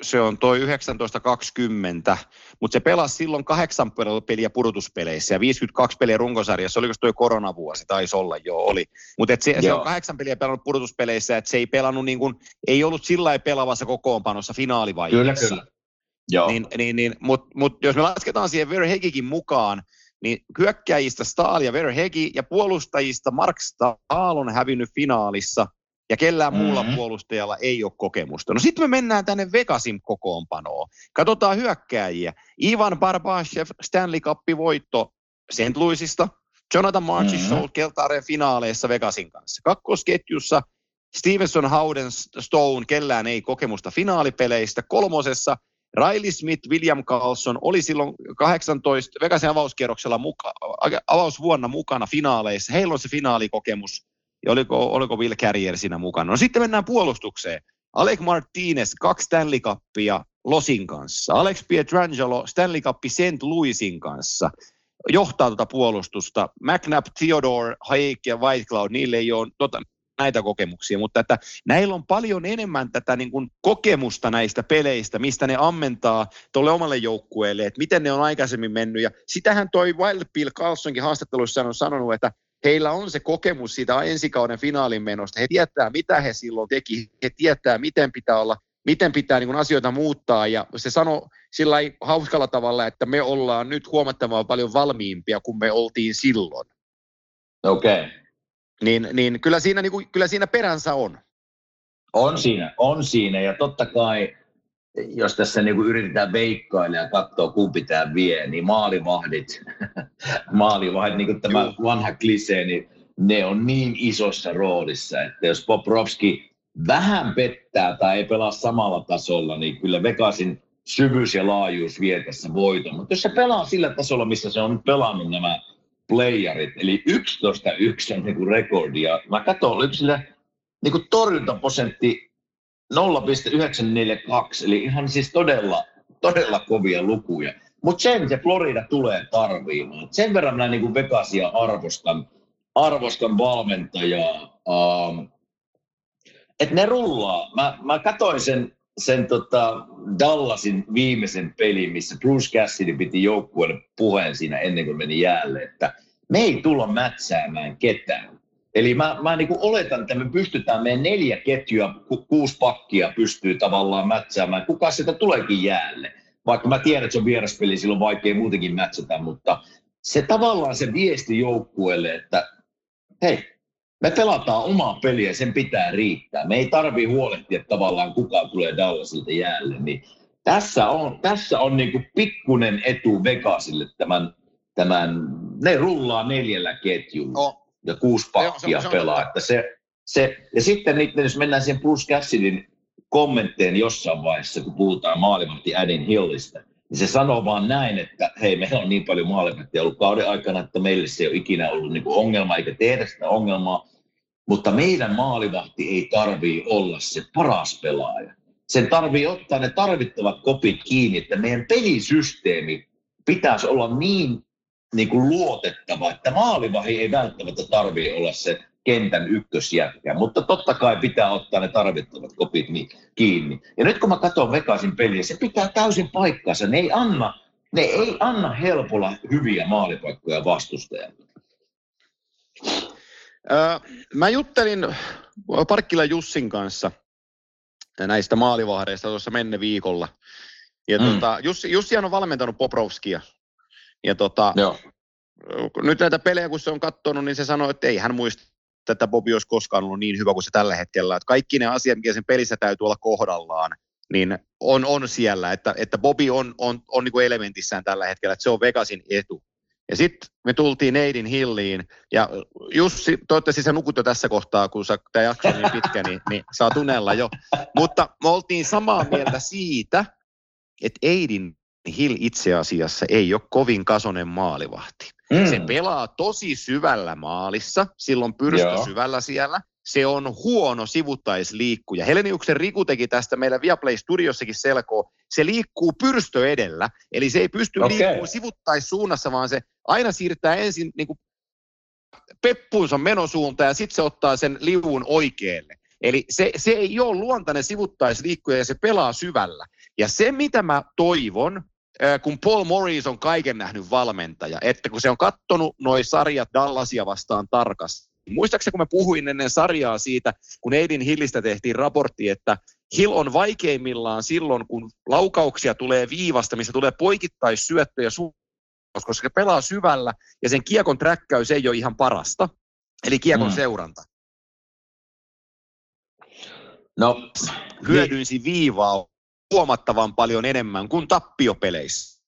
se on toi 1920, mutta se pelasi silloin kahdeksan peliä pudotuspeleissä ja 52 peliä runkosarjassa. Oliko toi koronavuosi? Taisi olla, joo, oli. Mutta se, se, on kahdeksan peliä pelannut pudotuspeleissä, että se ei pelannut niin kuin, ei ollut sillä lailla pelavassa kokoonpanossa finaalivaiheessa.
Kyllä, kyllä. Joo.
Niin, niin, niin, Mutta mut jos me lasketaan siihen Verhegikin mukaan, niin hyökkäjistä Stahl ja Verhegi ja puolustajista Mark Stahl on hävinnyt finaalissa – ja kellään mm-hmm. muulla puolustajalla ei ole kokemusta. No sitten me mennään tänne Vegasin kokoonpanoon. Katsotaan hyökkääjiä. Ivan Barbashev, Stanley Cup-voitto St. Louisista. Jonathan Marchessault mm-hmm. Keltaren finaaleissa Vegasin kanssa. Kakkosketjussa Stevenson, Howden, Stone, kellään ei kokemusta finaalipeleistä. Kolmosessa Riley Smith, William Carlson oli silloin 18 Vegasin avauskierroksella muka, avausvuonna mukana finaaleissa. Heillä on se finaalikokemus ja oliko, oliko Will Carrier siinä mukana. No sitten mennään puolustukseen. Alec Martinez, kaksi Stanley Cupia Losin kanssa. Alex Pietrangelo, Stanley Cup St. Louisin kanssa. Johtaa tuota puolustusta. McNabb, Theodore, Hayek ja Whitecloud, niille ei ole tota, näitä kokemuksia, mutta että näillä on paljon enemmän tätä niin kuin kokemusta näistä peleistä, mistä ne ammentaa tuolle omalle joukkueelle, että miten ne on aikaisemmin mennyt. Ja sitähän toi Wild Bill Carlsonkin haastattelussa on sanonut, että heillä on se kokemus siitä ensikauden finaalin menosta. He tietää, mitä he silloin teki. He tietää, miten pitää olla, miten pitää niin asioita muuttaa. Ja se sanoi sillä hauskalla tavalla, että me ollaan nyt huomattavan paljon valmiimpia kuin me oltiin silloin.
Okei. Okay.
Niin, niin kyllä, siinä, niin kuin, kyllä siinä peränsä on.
On siinä, on siinä. Ja totta kai jos tässä niin kuin yritetään veikkailla ja katsoa, kumpi tämä vie, niin maalivahdit, maalivahdit, niin kuin tämä vanha klisee, niin ne on niin isossa roolissa, että jos Poprovski vähän pettää tai ei pelaa samalla tasolla, niin kyllä Vegasin syvyys ja laajuus vie tässä voiton. Mutta jos se pelaa sillä tasolla, missä se on nyt pelannut nämä playerit, eli 11-1 on niin rekordi, ja mä katson, oliko sillä niin kuin torjuntaprosentti 0,942, eli ihan siis todella, todella kovia lukuja. Mutta sen se Florida tulee tarviimaan. Sen verran minä niin Vegasia arvostan, arvostan valmentajaa. Um, että ne rullaa. Mä, mä katsoin sen, sen tota Dallasin viimeisen pelin, missä Bruce Cassidy piti joukkueelle puheen siinä ennen kuin meni jäälle, että me ei tulla mätsäämään ketään. Eli mä, mä niin kuin oletan, että me pystytään, meidän neljä ketjua, ku, kuusi pakkia pystyy tavallaan mätsäämään. Kuka sitä tuleekin jäälle? Vaikka mä tiedän, että se on vieraspeli, silloin vaikea muutenkin mätsätä, mutta se tavallaan se viesti joukkueelle, että hei, me pelataan omaa peliä, sen pitää riittää. Me ei tarvi huolehtia tavallaan kuka tulee Dallasilta jäälle. Niin tässä on, tässä on niin kuin pikkunen etu Vegasille tämän, tämän, ne rullaa neljällä ketjulla. Oh ja kuusi pakkia pelaa. Että se, se, ja sitten niiden, jos mennään siihen Bruce Cassidin kommentteen jossain vaiheessa, kun puhutaan maalivahti Adin Hillistä, niin se sanoo vaan näin, että hei, meillä on niin paljon maalivahtia ollut kauden aikana, että meille se ei ole ikinä ollut niin ongelma eikä tehdä sitä ongelmaa, mutta meidän maalivahti ei tarvii olla se paras pelaaja. Sen tarvii ottaa ne tarvittavat kopit kiinni, että meidän pelisysteemi pitäisi olla niin niin kuin luotettava, että maalivahi ei välttämättä tarvitse olla se kentän ykkösjätkä, mutta totta kai pitää ottaa ne tarvittavat kopit niin kiinni. Ja nyt kun mä katson Vegasin peliä, se pitää täysin paikkansa. Ne ei anna, ne ei anna helpolla hyviä maalipaikkoja vastustajalle.
mä juttelin Parkkila Jussin kanssa näistä maalivahdeista tuossa menne viikolla. Ja mm. tota, Jussi, Jussi on valmentanut Poprovskia ja tota, Joo. nyt näitä pelejä, kun se on katsonut, niin se sanoi, että ei hän muista, että Bobi olisi koskaan ollut niin hyvä kuin se tällä hetkellä. Että kaikki ne asiat, mikä sen pelissä täytyy olla kohdallaan, niin on, on siellä, että, että Bobi on, on, on niin kuin elementissään tällä hetkellä, että se on Vegasin etu. Ja sitten me tultiin Neidin Hilliin, ja Jussi, toivottavasti sä nukut jo tässä kohtaa, kun tämä jakso on niin pitkä, niin, niin saa tunnella jo. Mutta me oltiin samaa mieltä siitä, että Eidin Hill itse asiassa ei ole kovin kasonen maalivahti. Mm. Se pelaa tosi syvällä maalissa, silloin pyrstö Joo. syvällä siellä. Se on huono sivuttaisliikkuja. Heleniuksen Riku teki tästä meillä Viaplay Studiossakin selkoa. Se liikkuu pyrstö edellä, eli se ei pysty okay. liikkumaan sivuttaissuunnassa, vaan se aina siirtää ensin niin kuin peppuunsa menosuunta ja sitten se ottaa sen liuun oikealle. Eli se, se ei ole luontainen sivuttaisliikkuja ja se pelaa syvällä. Ja se, mitä mä toivon, kun Paul Morris on kaiken nähnyt valmentaja, että kun se on kattonut noin sarjat Dallasia vastaan tarkasti, Muistaakseni, kun mä puhuin ennen sarjaa siitä, kun Eidin Hillistä tehtiin raportti, että Hill on vaikeimmillaan silloin, kun laukauksia tulee viivasta, missä tulee poikittaissyöttöjä su- koska se pelaa syvällä ja sen kiekon träkkäys ei ole ihan parasta, eli kiekon mm. seuranta. No, hyödynsi viivaa huomattavan paljon enemmän kuin tappiopeleissä.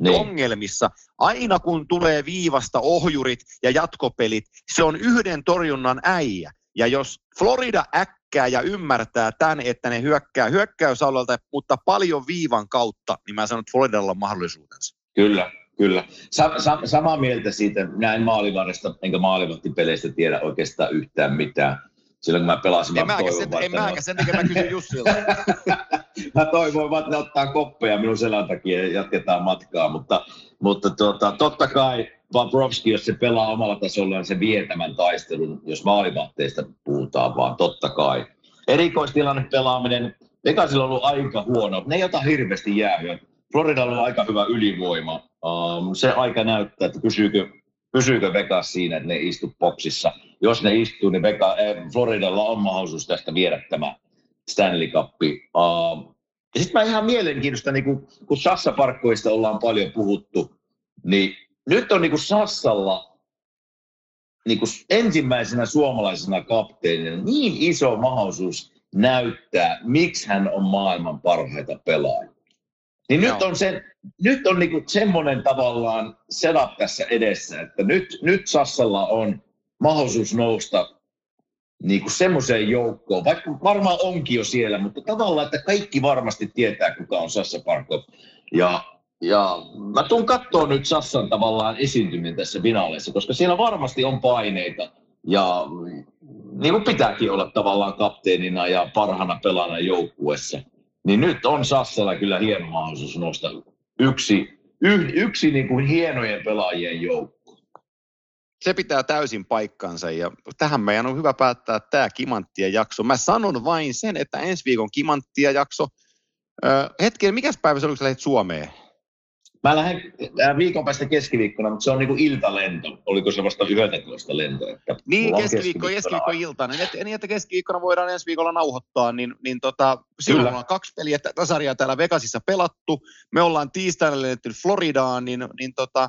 Niin. Ongelmissa, aina kun tulee viivasta ohjurit ja jatkopelit, se on yhden torjunnan äijä. Ja jos Florida äkkää ja ymmärtää tämän, että ne hyökkää hyökkäysalueelta, mutta paljon viivan kautta, niin mä sanon, että Floridalla on mahdollisuutensa.
Kyllä, kyllä. Sa- sa- samaa mieltä siitä, näin maalivarista enkä maalivahtipeleistä tiedä oikeastaan yhtään mitään silloin kun mä pelasin.
En mäkä sen, en mäkä sen takia mä kysyn Jussilta.
mä toivoin vaan, että ne ottaa koppeja minun selän takia ja jatketaan matkaa, mutta, mutta tuota, totta kai Bobrovski, jos se pelaa omalla tasollaan, se vie tämän taistelun, jos maalivahteista puhutaan vaan, totta kai. Erikoistilanne pelaaminen, Vegasilla on ollut aika huono, ne ei ota hirveästi jäähyä. Floridalla on aika hyvä ylivoima. Um, se aika näyttää, että pysyykö pysyykö Vegas siinä, että ne istu boksissa. Jos ne istuu, niin Vega, eh, Floridalla on mahdollisuus tästä viedä tämä Stanley Cup. Uh, ja sitten mä ihan mielenkiintoista, niin kun, kun Sassa-parkkoista ollaan paljon puhuttu, niin nyt on niin kuin Sassalla niin kuin ensimmäisenä suomalaisena kapteenina niin iso mahdollisuus näyttää, miksi hän on maailman parhaita pelaajia. Niin nyt on, se, nyt on niinku semmoinen tavallaan setup tässä edessä, että nyt, nyt Sassalla on mahdollisuus nousta niinku semmoiseen joukkoon, vaikka varmaan onkin jo siellä, mutta tavallaan, että kaikki varmasti tietää, kuka on Sassa Parkov. Ja, ja mä tuun katsoa nyt Sassan tavallaan esiintyminen tässä finaaleissa, koska siellä varmasti on paineita ja niin kuin pitääkin olla tavallaan kapteenina ja parhana pelana joukkuessa – niin nyt on Sassalla kyllä hieno mahdollisuus nostaa yksi, yh, yksi niin kuin hienojen pelaajien joukko.
Se pitää täysin paikkansa ja tähän meidän on hyvä päättää tämä Kimanttia jakso. Mä sanon vain sen, että ensi viikon Kimanttia jakso. Öö, hetken, mikäs päivä se oli, kun sä lähdit Suomeen?
Mä lähden äh, viikon päästä keskiviikkona, mutta se on niinku iltalento. Oliko se vasta 11 lento? Että
niin, keskiviikko, keskiviikko iltainen. Et, niin, että keskiviikkona voidaan ensi viikolla nauhoittaa, niin, niin tota, silloin Kyllä. on kaksi peliä tätä sarjaa täällä Vegasissa pelattu. Me ollaan tiistaina lennetty Floridaan, niin, niin tota,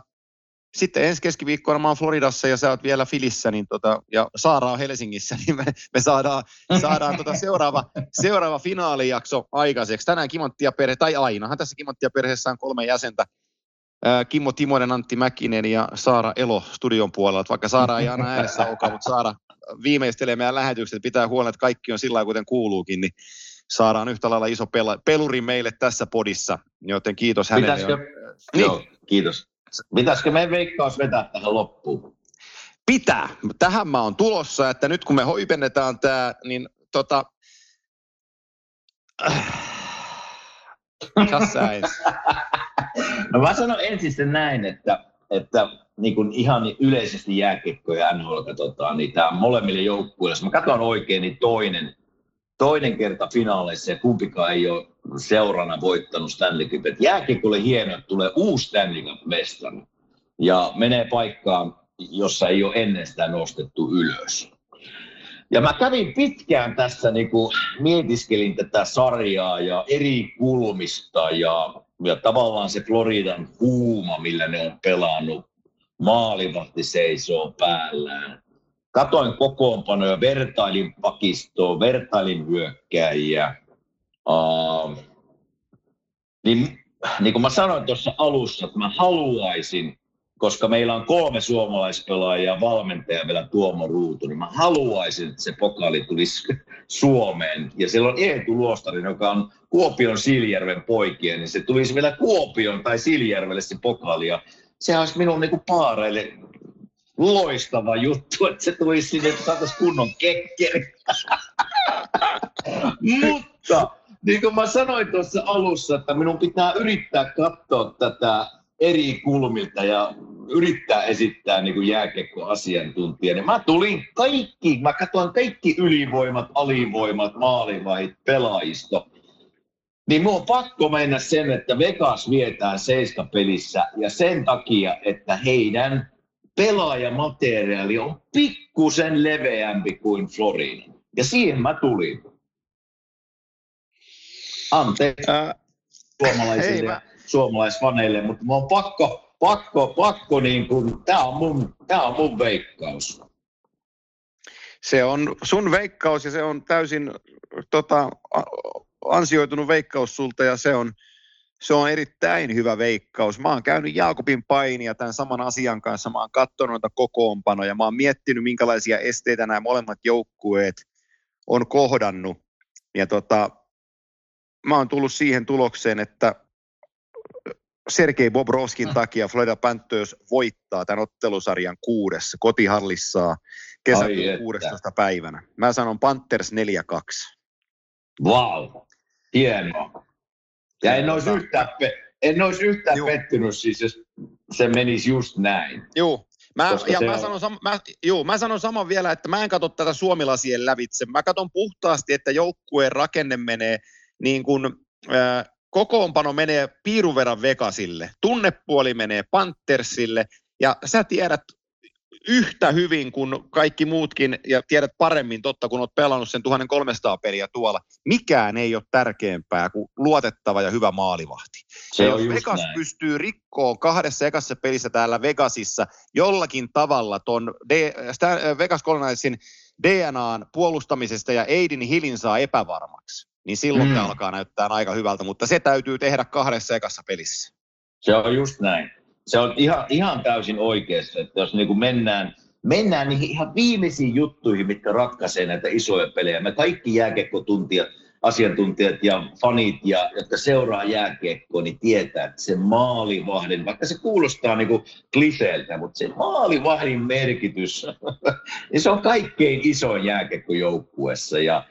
sitten ensi keskiviikkona mä oon Floridassa ja sä oot vielä Filissä, niin tota, ja Saara on Helsingissä, niin me, me saadaan, saadaan tota seuraava, seuraava finaalijakso aikaiseksi. Tänään Kimanttia perhe, tai ainahan tässä Kimanttia perheessä on kolme jäsentä, Kimmo Timonen, Antti Mäkinen ja Saara Elo studion puolella. Että vaikka Saara ei aina äänessä olekaan, mutta Saara viimeistelee meidän lähetykset, pitää huolen, että kaikki on sillä kuten kuuluukin, niin saadaan yhtä lailla iso pel- peluri meille tässä podissa, joten kiitos hänelle.
Pitäisikö, niin. Joo, kiitos. Pitäisikö meidän veikkaus vetää tähän loppuun?
Pitää. Tähän mä oon tulossa, että nyt kun me hoipennetaan tämä, niin tota... Tässä
No mä sanon ensin sitten näin, että, että niin kuin ihan yleisesti jääkiekko ja NHL katsotaan, niin tämä molemmille joukkueille, jos mä katson oikein, niin toinen, toinen kerta finaaleissa ja kumpikaan ei ole seurana voittanut Stanley Cup. Jääkiekko oli hieno, että tulee uusi Stanley Cup-mestari ja menee paikkaan, jossa ei ole ennen sitä nostettu ylös. Ja mä kävin pitkään tässä, niin kuin mietiskelin tätä sarjaa ja eri kulmista ja ja tavallaan se Floridan huuma, millä ne on pelannut, maalivahti seisoo päällään. Katoin kokoonpanoja, vertailin pakistoa, vertailin hyökkäjiä. Uh, niin, niin kuin mä sanoin tuossa alussa, että mä haluaisin, koska meillä on kolme suomalaispelaajaa ja valmentaja vielä Tuomo Ruutu, niin mä haluaisin, että se pokaali tulisi Suomeen. Ja siellä on Eetu Luostari, joka on Kuopion Siljärven poikia, niin se tulisi vielä Kuopion tai Siljärvelle se pokaali. Ja se olisi minun niin paareille loistava juttu, että se tulisi sinne, että saataisiin kunnon kekkeri. Mutta niin kuin mä sanoin tuossa alussa, että minun pitää yrittää katsoa tätä eri kulmilta ja yrittää esittää niin kuin jääkiekkoasiantuntija, niin mä tulin kaikki, mä katsoin kaikki ylivoimat, alivoimat, maalivahit, pelaajisto. Niin mun on pakko mennä sen, että Vegas vietään pelissä ja sen takia, että heidän pelaajamateriaali on pikkusen leveämpi kuin Florida. Ja siihen mä tulin. Anteeksi äh, suomalaisille ja suomalaisfaneille, mutta mä on pakko, pakko, pakko niin kuin, tää on mun, tää on mun veikkaus.
Se on sun veikkaus ja se on täysin tota, ansioitunut veikkaus sulta ja se on, se on erittäin hyvä veikkaus. Mä oon käynyt Jaakobin painia tämän saman asian kanssa. Mä oon katsonut noita kokoonpanoja. Mä oon miettinyt, minkälaisia esteitä nämä molemmat joukkueet on kohdannut. Ja tota, mä oon tullut siihen tulokseen, että Sergei Bobrovskin mm. takia Florida Panthers voittaa tämän ottelusarjan kuudessa kotihallissaan kesäkuun 16. päivänä. Mä sanon Panthers 4-2.
Wow, hienoa. Ja en olisi yhtään, pe- en olisi yhtään pettynyt siis, jos se menisi just näin.
Joo, Mä, ja mä, on... sanon sam- mä, juu, mä sanon saman vielä, että mä en katso tätä suomilasien lävitse. Mä katson puhtaasti, että joukkueen rakenne menee niin kuin, äh, kokoonpano menee piirun verran Vegasille, tunnepuoli menee Panthersille, ja sä tiedät yhtä hyvin kuin kaikki muutkin, ja tiedät paremmin totta, kun olet pelannut sen 1300 peliä tuolla. Mikään ei ole tärkeämpää kuin luotettava ja hyvä maalivahti. Se ja jos Vegas näin. pystyy rikkoon kahdessa ekassa pelissä täällä Vegasissa jollakin tavalla ton D, Vegas Colonelsin DNAn puolustamisesta ja Aidin Hillin saa epävarmaksi, niin silloin mm. alkaa näyttää aika hyvältä, mutta se täytyy tehdä kahdessa ekassa pelissä.
Se on just näin se on ihan, ihan täysin oikeassa, että jos niin kuin mennään, mennään niihin ihan viimeisiin juttuihin, mitkä ratkaisee näitä isoja pelejä. Me kaikki jääkiekkotuntijat, asiantuntijat ja fanit, ja, jotka seuraa jääkiekkoa, niin tietää, että se maalivahdin, vaikka se kuulostaa niin kuin kliseeltä, mutta se maalivahdin merkitys, niin se on kaikkein isoin jääkiekkojoukkuessa. Ja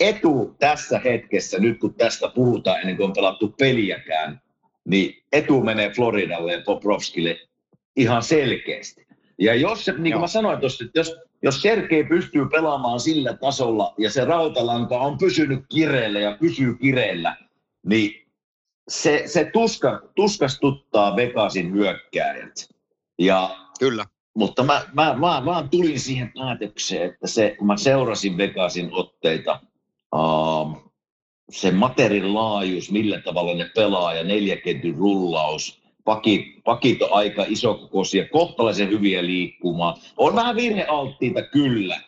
etu tässä hetkessä, nyt kun tästä puhutaan ennen kuin on pelattu peliäkään, niin etu menee Floridalle ja Poprovskille ihan selkeästi. Ja jos, se, niin kuin mä sanoin tuossa, että jos, jos Sergei pystyy pelaamaan sillä tasolla ja se rautalanka on pysynyt kireellä ja pysyy kireellä, niin se, se tuska, tuskastuttaa Vegasin hyökkääjät. Ja,
Kyllä.
Mutta mä, mä, mä, mä tulin siihen päätökseen, että se, kun mä seurasin Vegasin otteita, se materin laajuus, millä tavalla ne pelaa ja neljäkentyn rullaus, pakit, pakit on aika isokokoisia, kohtalaisen hyviä liikkumaan. On vähän virhealttiita kyllä,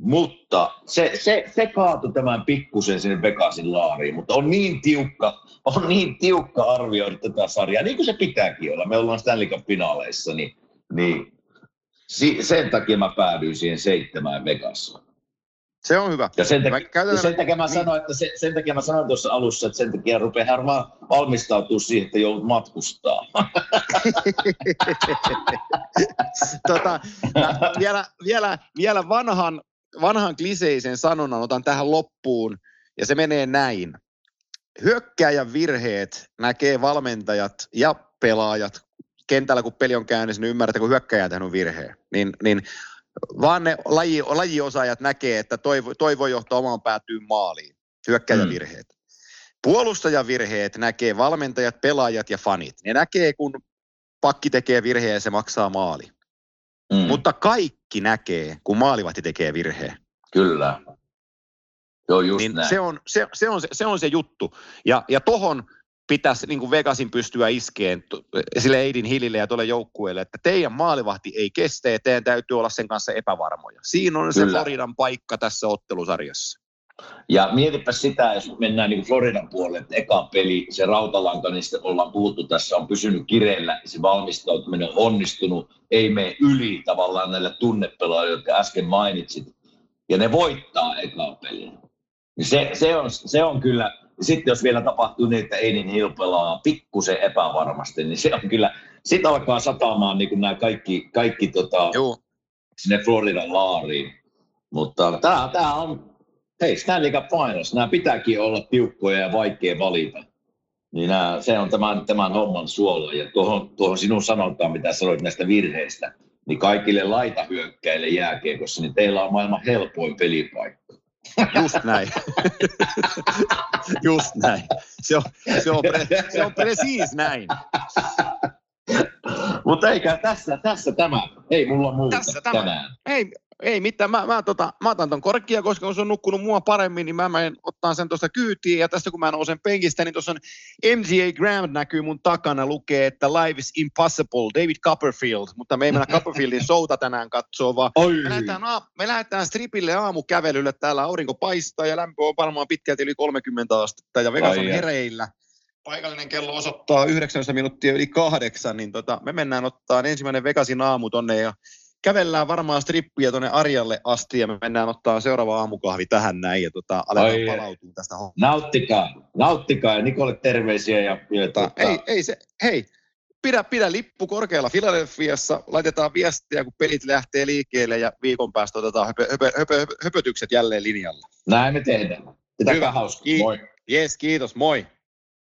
mutta se, se, se kaatui tämän pikkusen sinne Vegasin laariin, mutta on niin tiukka, on niin tiukka arvioida tätä sarjaa, niin kuin se pitääkin olla. Me ollaan Stanley Cup-finaaleissa, niin, niin sen takia mä päädyin siihen seitsemään Vegasaan.
Se on hyvä.
Ja sen, takia, käytetään... sen takia mä sanoin, että se, sen takia mä sanoin tuossa alussa, että sen takia rupeaa harmaan valmistautua siihen, että joudut matkustaa.
tota, vielä, vielä, vielä vanhan, vanhan kliseisen sanonnan otan tähän loppuun, ja se menee näin. Hyökkääjän virheet näkee valmentajat ja pelaajat kentällä, kun peli on käynnissä, niin ymmärrätte, kun hyökkäjä on virheen. Niin, niin vaan ne laji, lajiosaajat näkee, että toi, toi voi johtaa omaan päätyyn maaliin, hyökkäjävirheet. Mm. Puolustajavirheet näkee valmentajat, pelaajat ja fanit. Ne näkee, kun pakki tekee virheen ja se maksaa maali. Mm. Mutta kaikki näkee, kun maalivahti tekee virheen.
Kyllä. Joo, just
niin
näin.
Se on se, se, on se, se on se juttu. Ja, ja tohon pitäisi niin kuin Vegasin pystyä iskeen sille Eidin Hillille ja tuolle joukkueelle, että teidän maalivahti ei kestä ja teidän täytyy olla sen kanssa epävarmoja. Siinä on Kyllä. se Floridan paikka tässä ottelusarjassa.
Ja mietipä sitä, jos mennään niin Floridan puolelle, että eka peli, se rautalanka, niin ollaan puhuttu tässä, on pysynyt kireellä, se valmistautuminen on onnistunut, ei mene yli tavallaan näillä tunnepelaajilla, jotka äsken mainitsit, ja ne voittaa eka peliä. Niin se, se, on, se on kyllä, sitten jos vielä tapahtuu niin, että Einin Hill pelaa pikkusen epävarmasti, niin se on kyllä, sitten alkaa sataamaan niin kuin nämä kaikki, kaikki tota, sinne Floridan laariin. Mutta tämä, tämä on, hei Stanley Cup Finals, nämä pitääkin olla tiukkoja ja vaikea valita. Niin nämä, se on tämän, tämän homman suola. Ja tuohon, tuohon sinun sanontaan, mitä sanoit näistä virheistä, niin kaikille laitahyökkäille jääkiekossa, niin teillä on maailman helpoin pelipaikka.
Just näin. Just näin. Se on, se on, pre, se on precis näin.
Mutta eikä tässä, tässä tämä. Ei mulla muuta tässä tämä. tänään.
Ei, ei mitään, mä, mä, tota, mä otan ton korkkia, koska kun se on nukkunut mua paremmin, niin mä menen ottaa sen tuosta kyytiin. Ja tästä kun mä nousen penkistä, niin tuossa on MGA Graham näkyy mun takana, lukee, että Live is Impossible, David Copperfield. Mutta me ei mennä Copperfieldin showta tänään katsoa, vaan me lähdetään, me lähdetään stripille aamukävelylle. Täällä aurinko paistaa ja lämpö on varmaan pitkälti yli 30 astetta ja Vegas on hereillä paikallinen kello osoittaa 9 minuuttia yli kahdeksan, niin tota, me mennään ottaa ensimmäinen Vegasin aamu tonne ja kävellään varmaan strippiä tuonne Arjalle asti ja me mennään ottaa seuraava aamukahvi tähän näin ja tota, aletaan palautua tästä hommasta.
Nauttikaa, nauttikaa ja Nikolle terveisiä. Ja, ja
tota, ei, ei se, hei, pidä, pidä lippu korkealla Filadelfiassa, laitetaan viestiä, kun pelit lähtee liikkeelle ja viikon päästä otetaan höpö, höpö, höpö, höpö, höpötykset jälleen linjalla.
Näin me tehdään. Pitäkää hauska. Ki-
Moi. Yes, kiitos. Moi.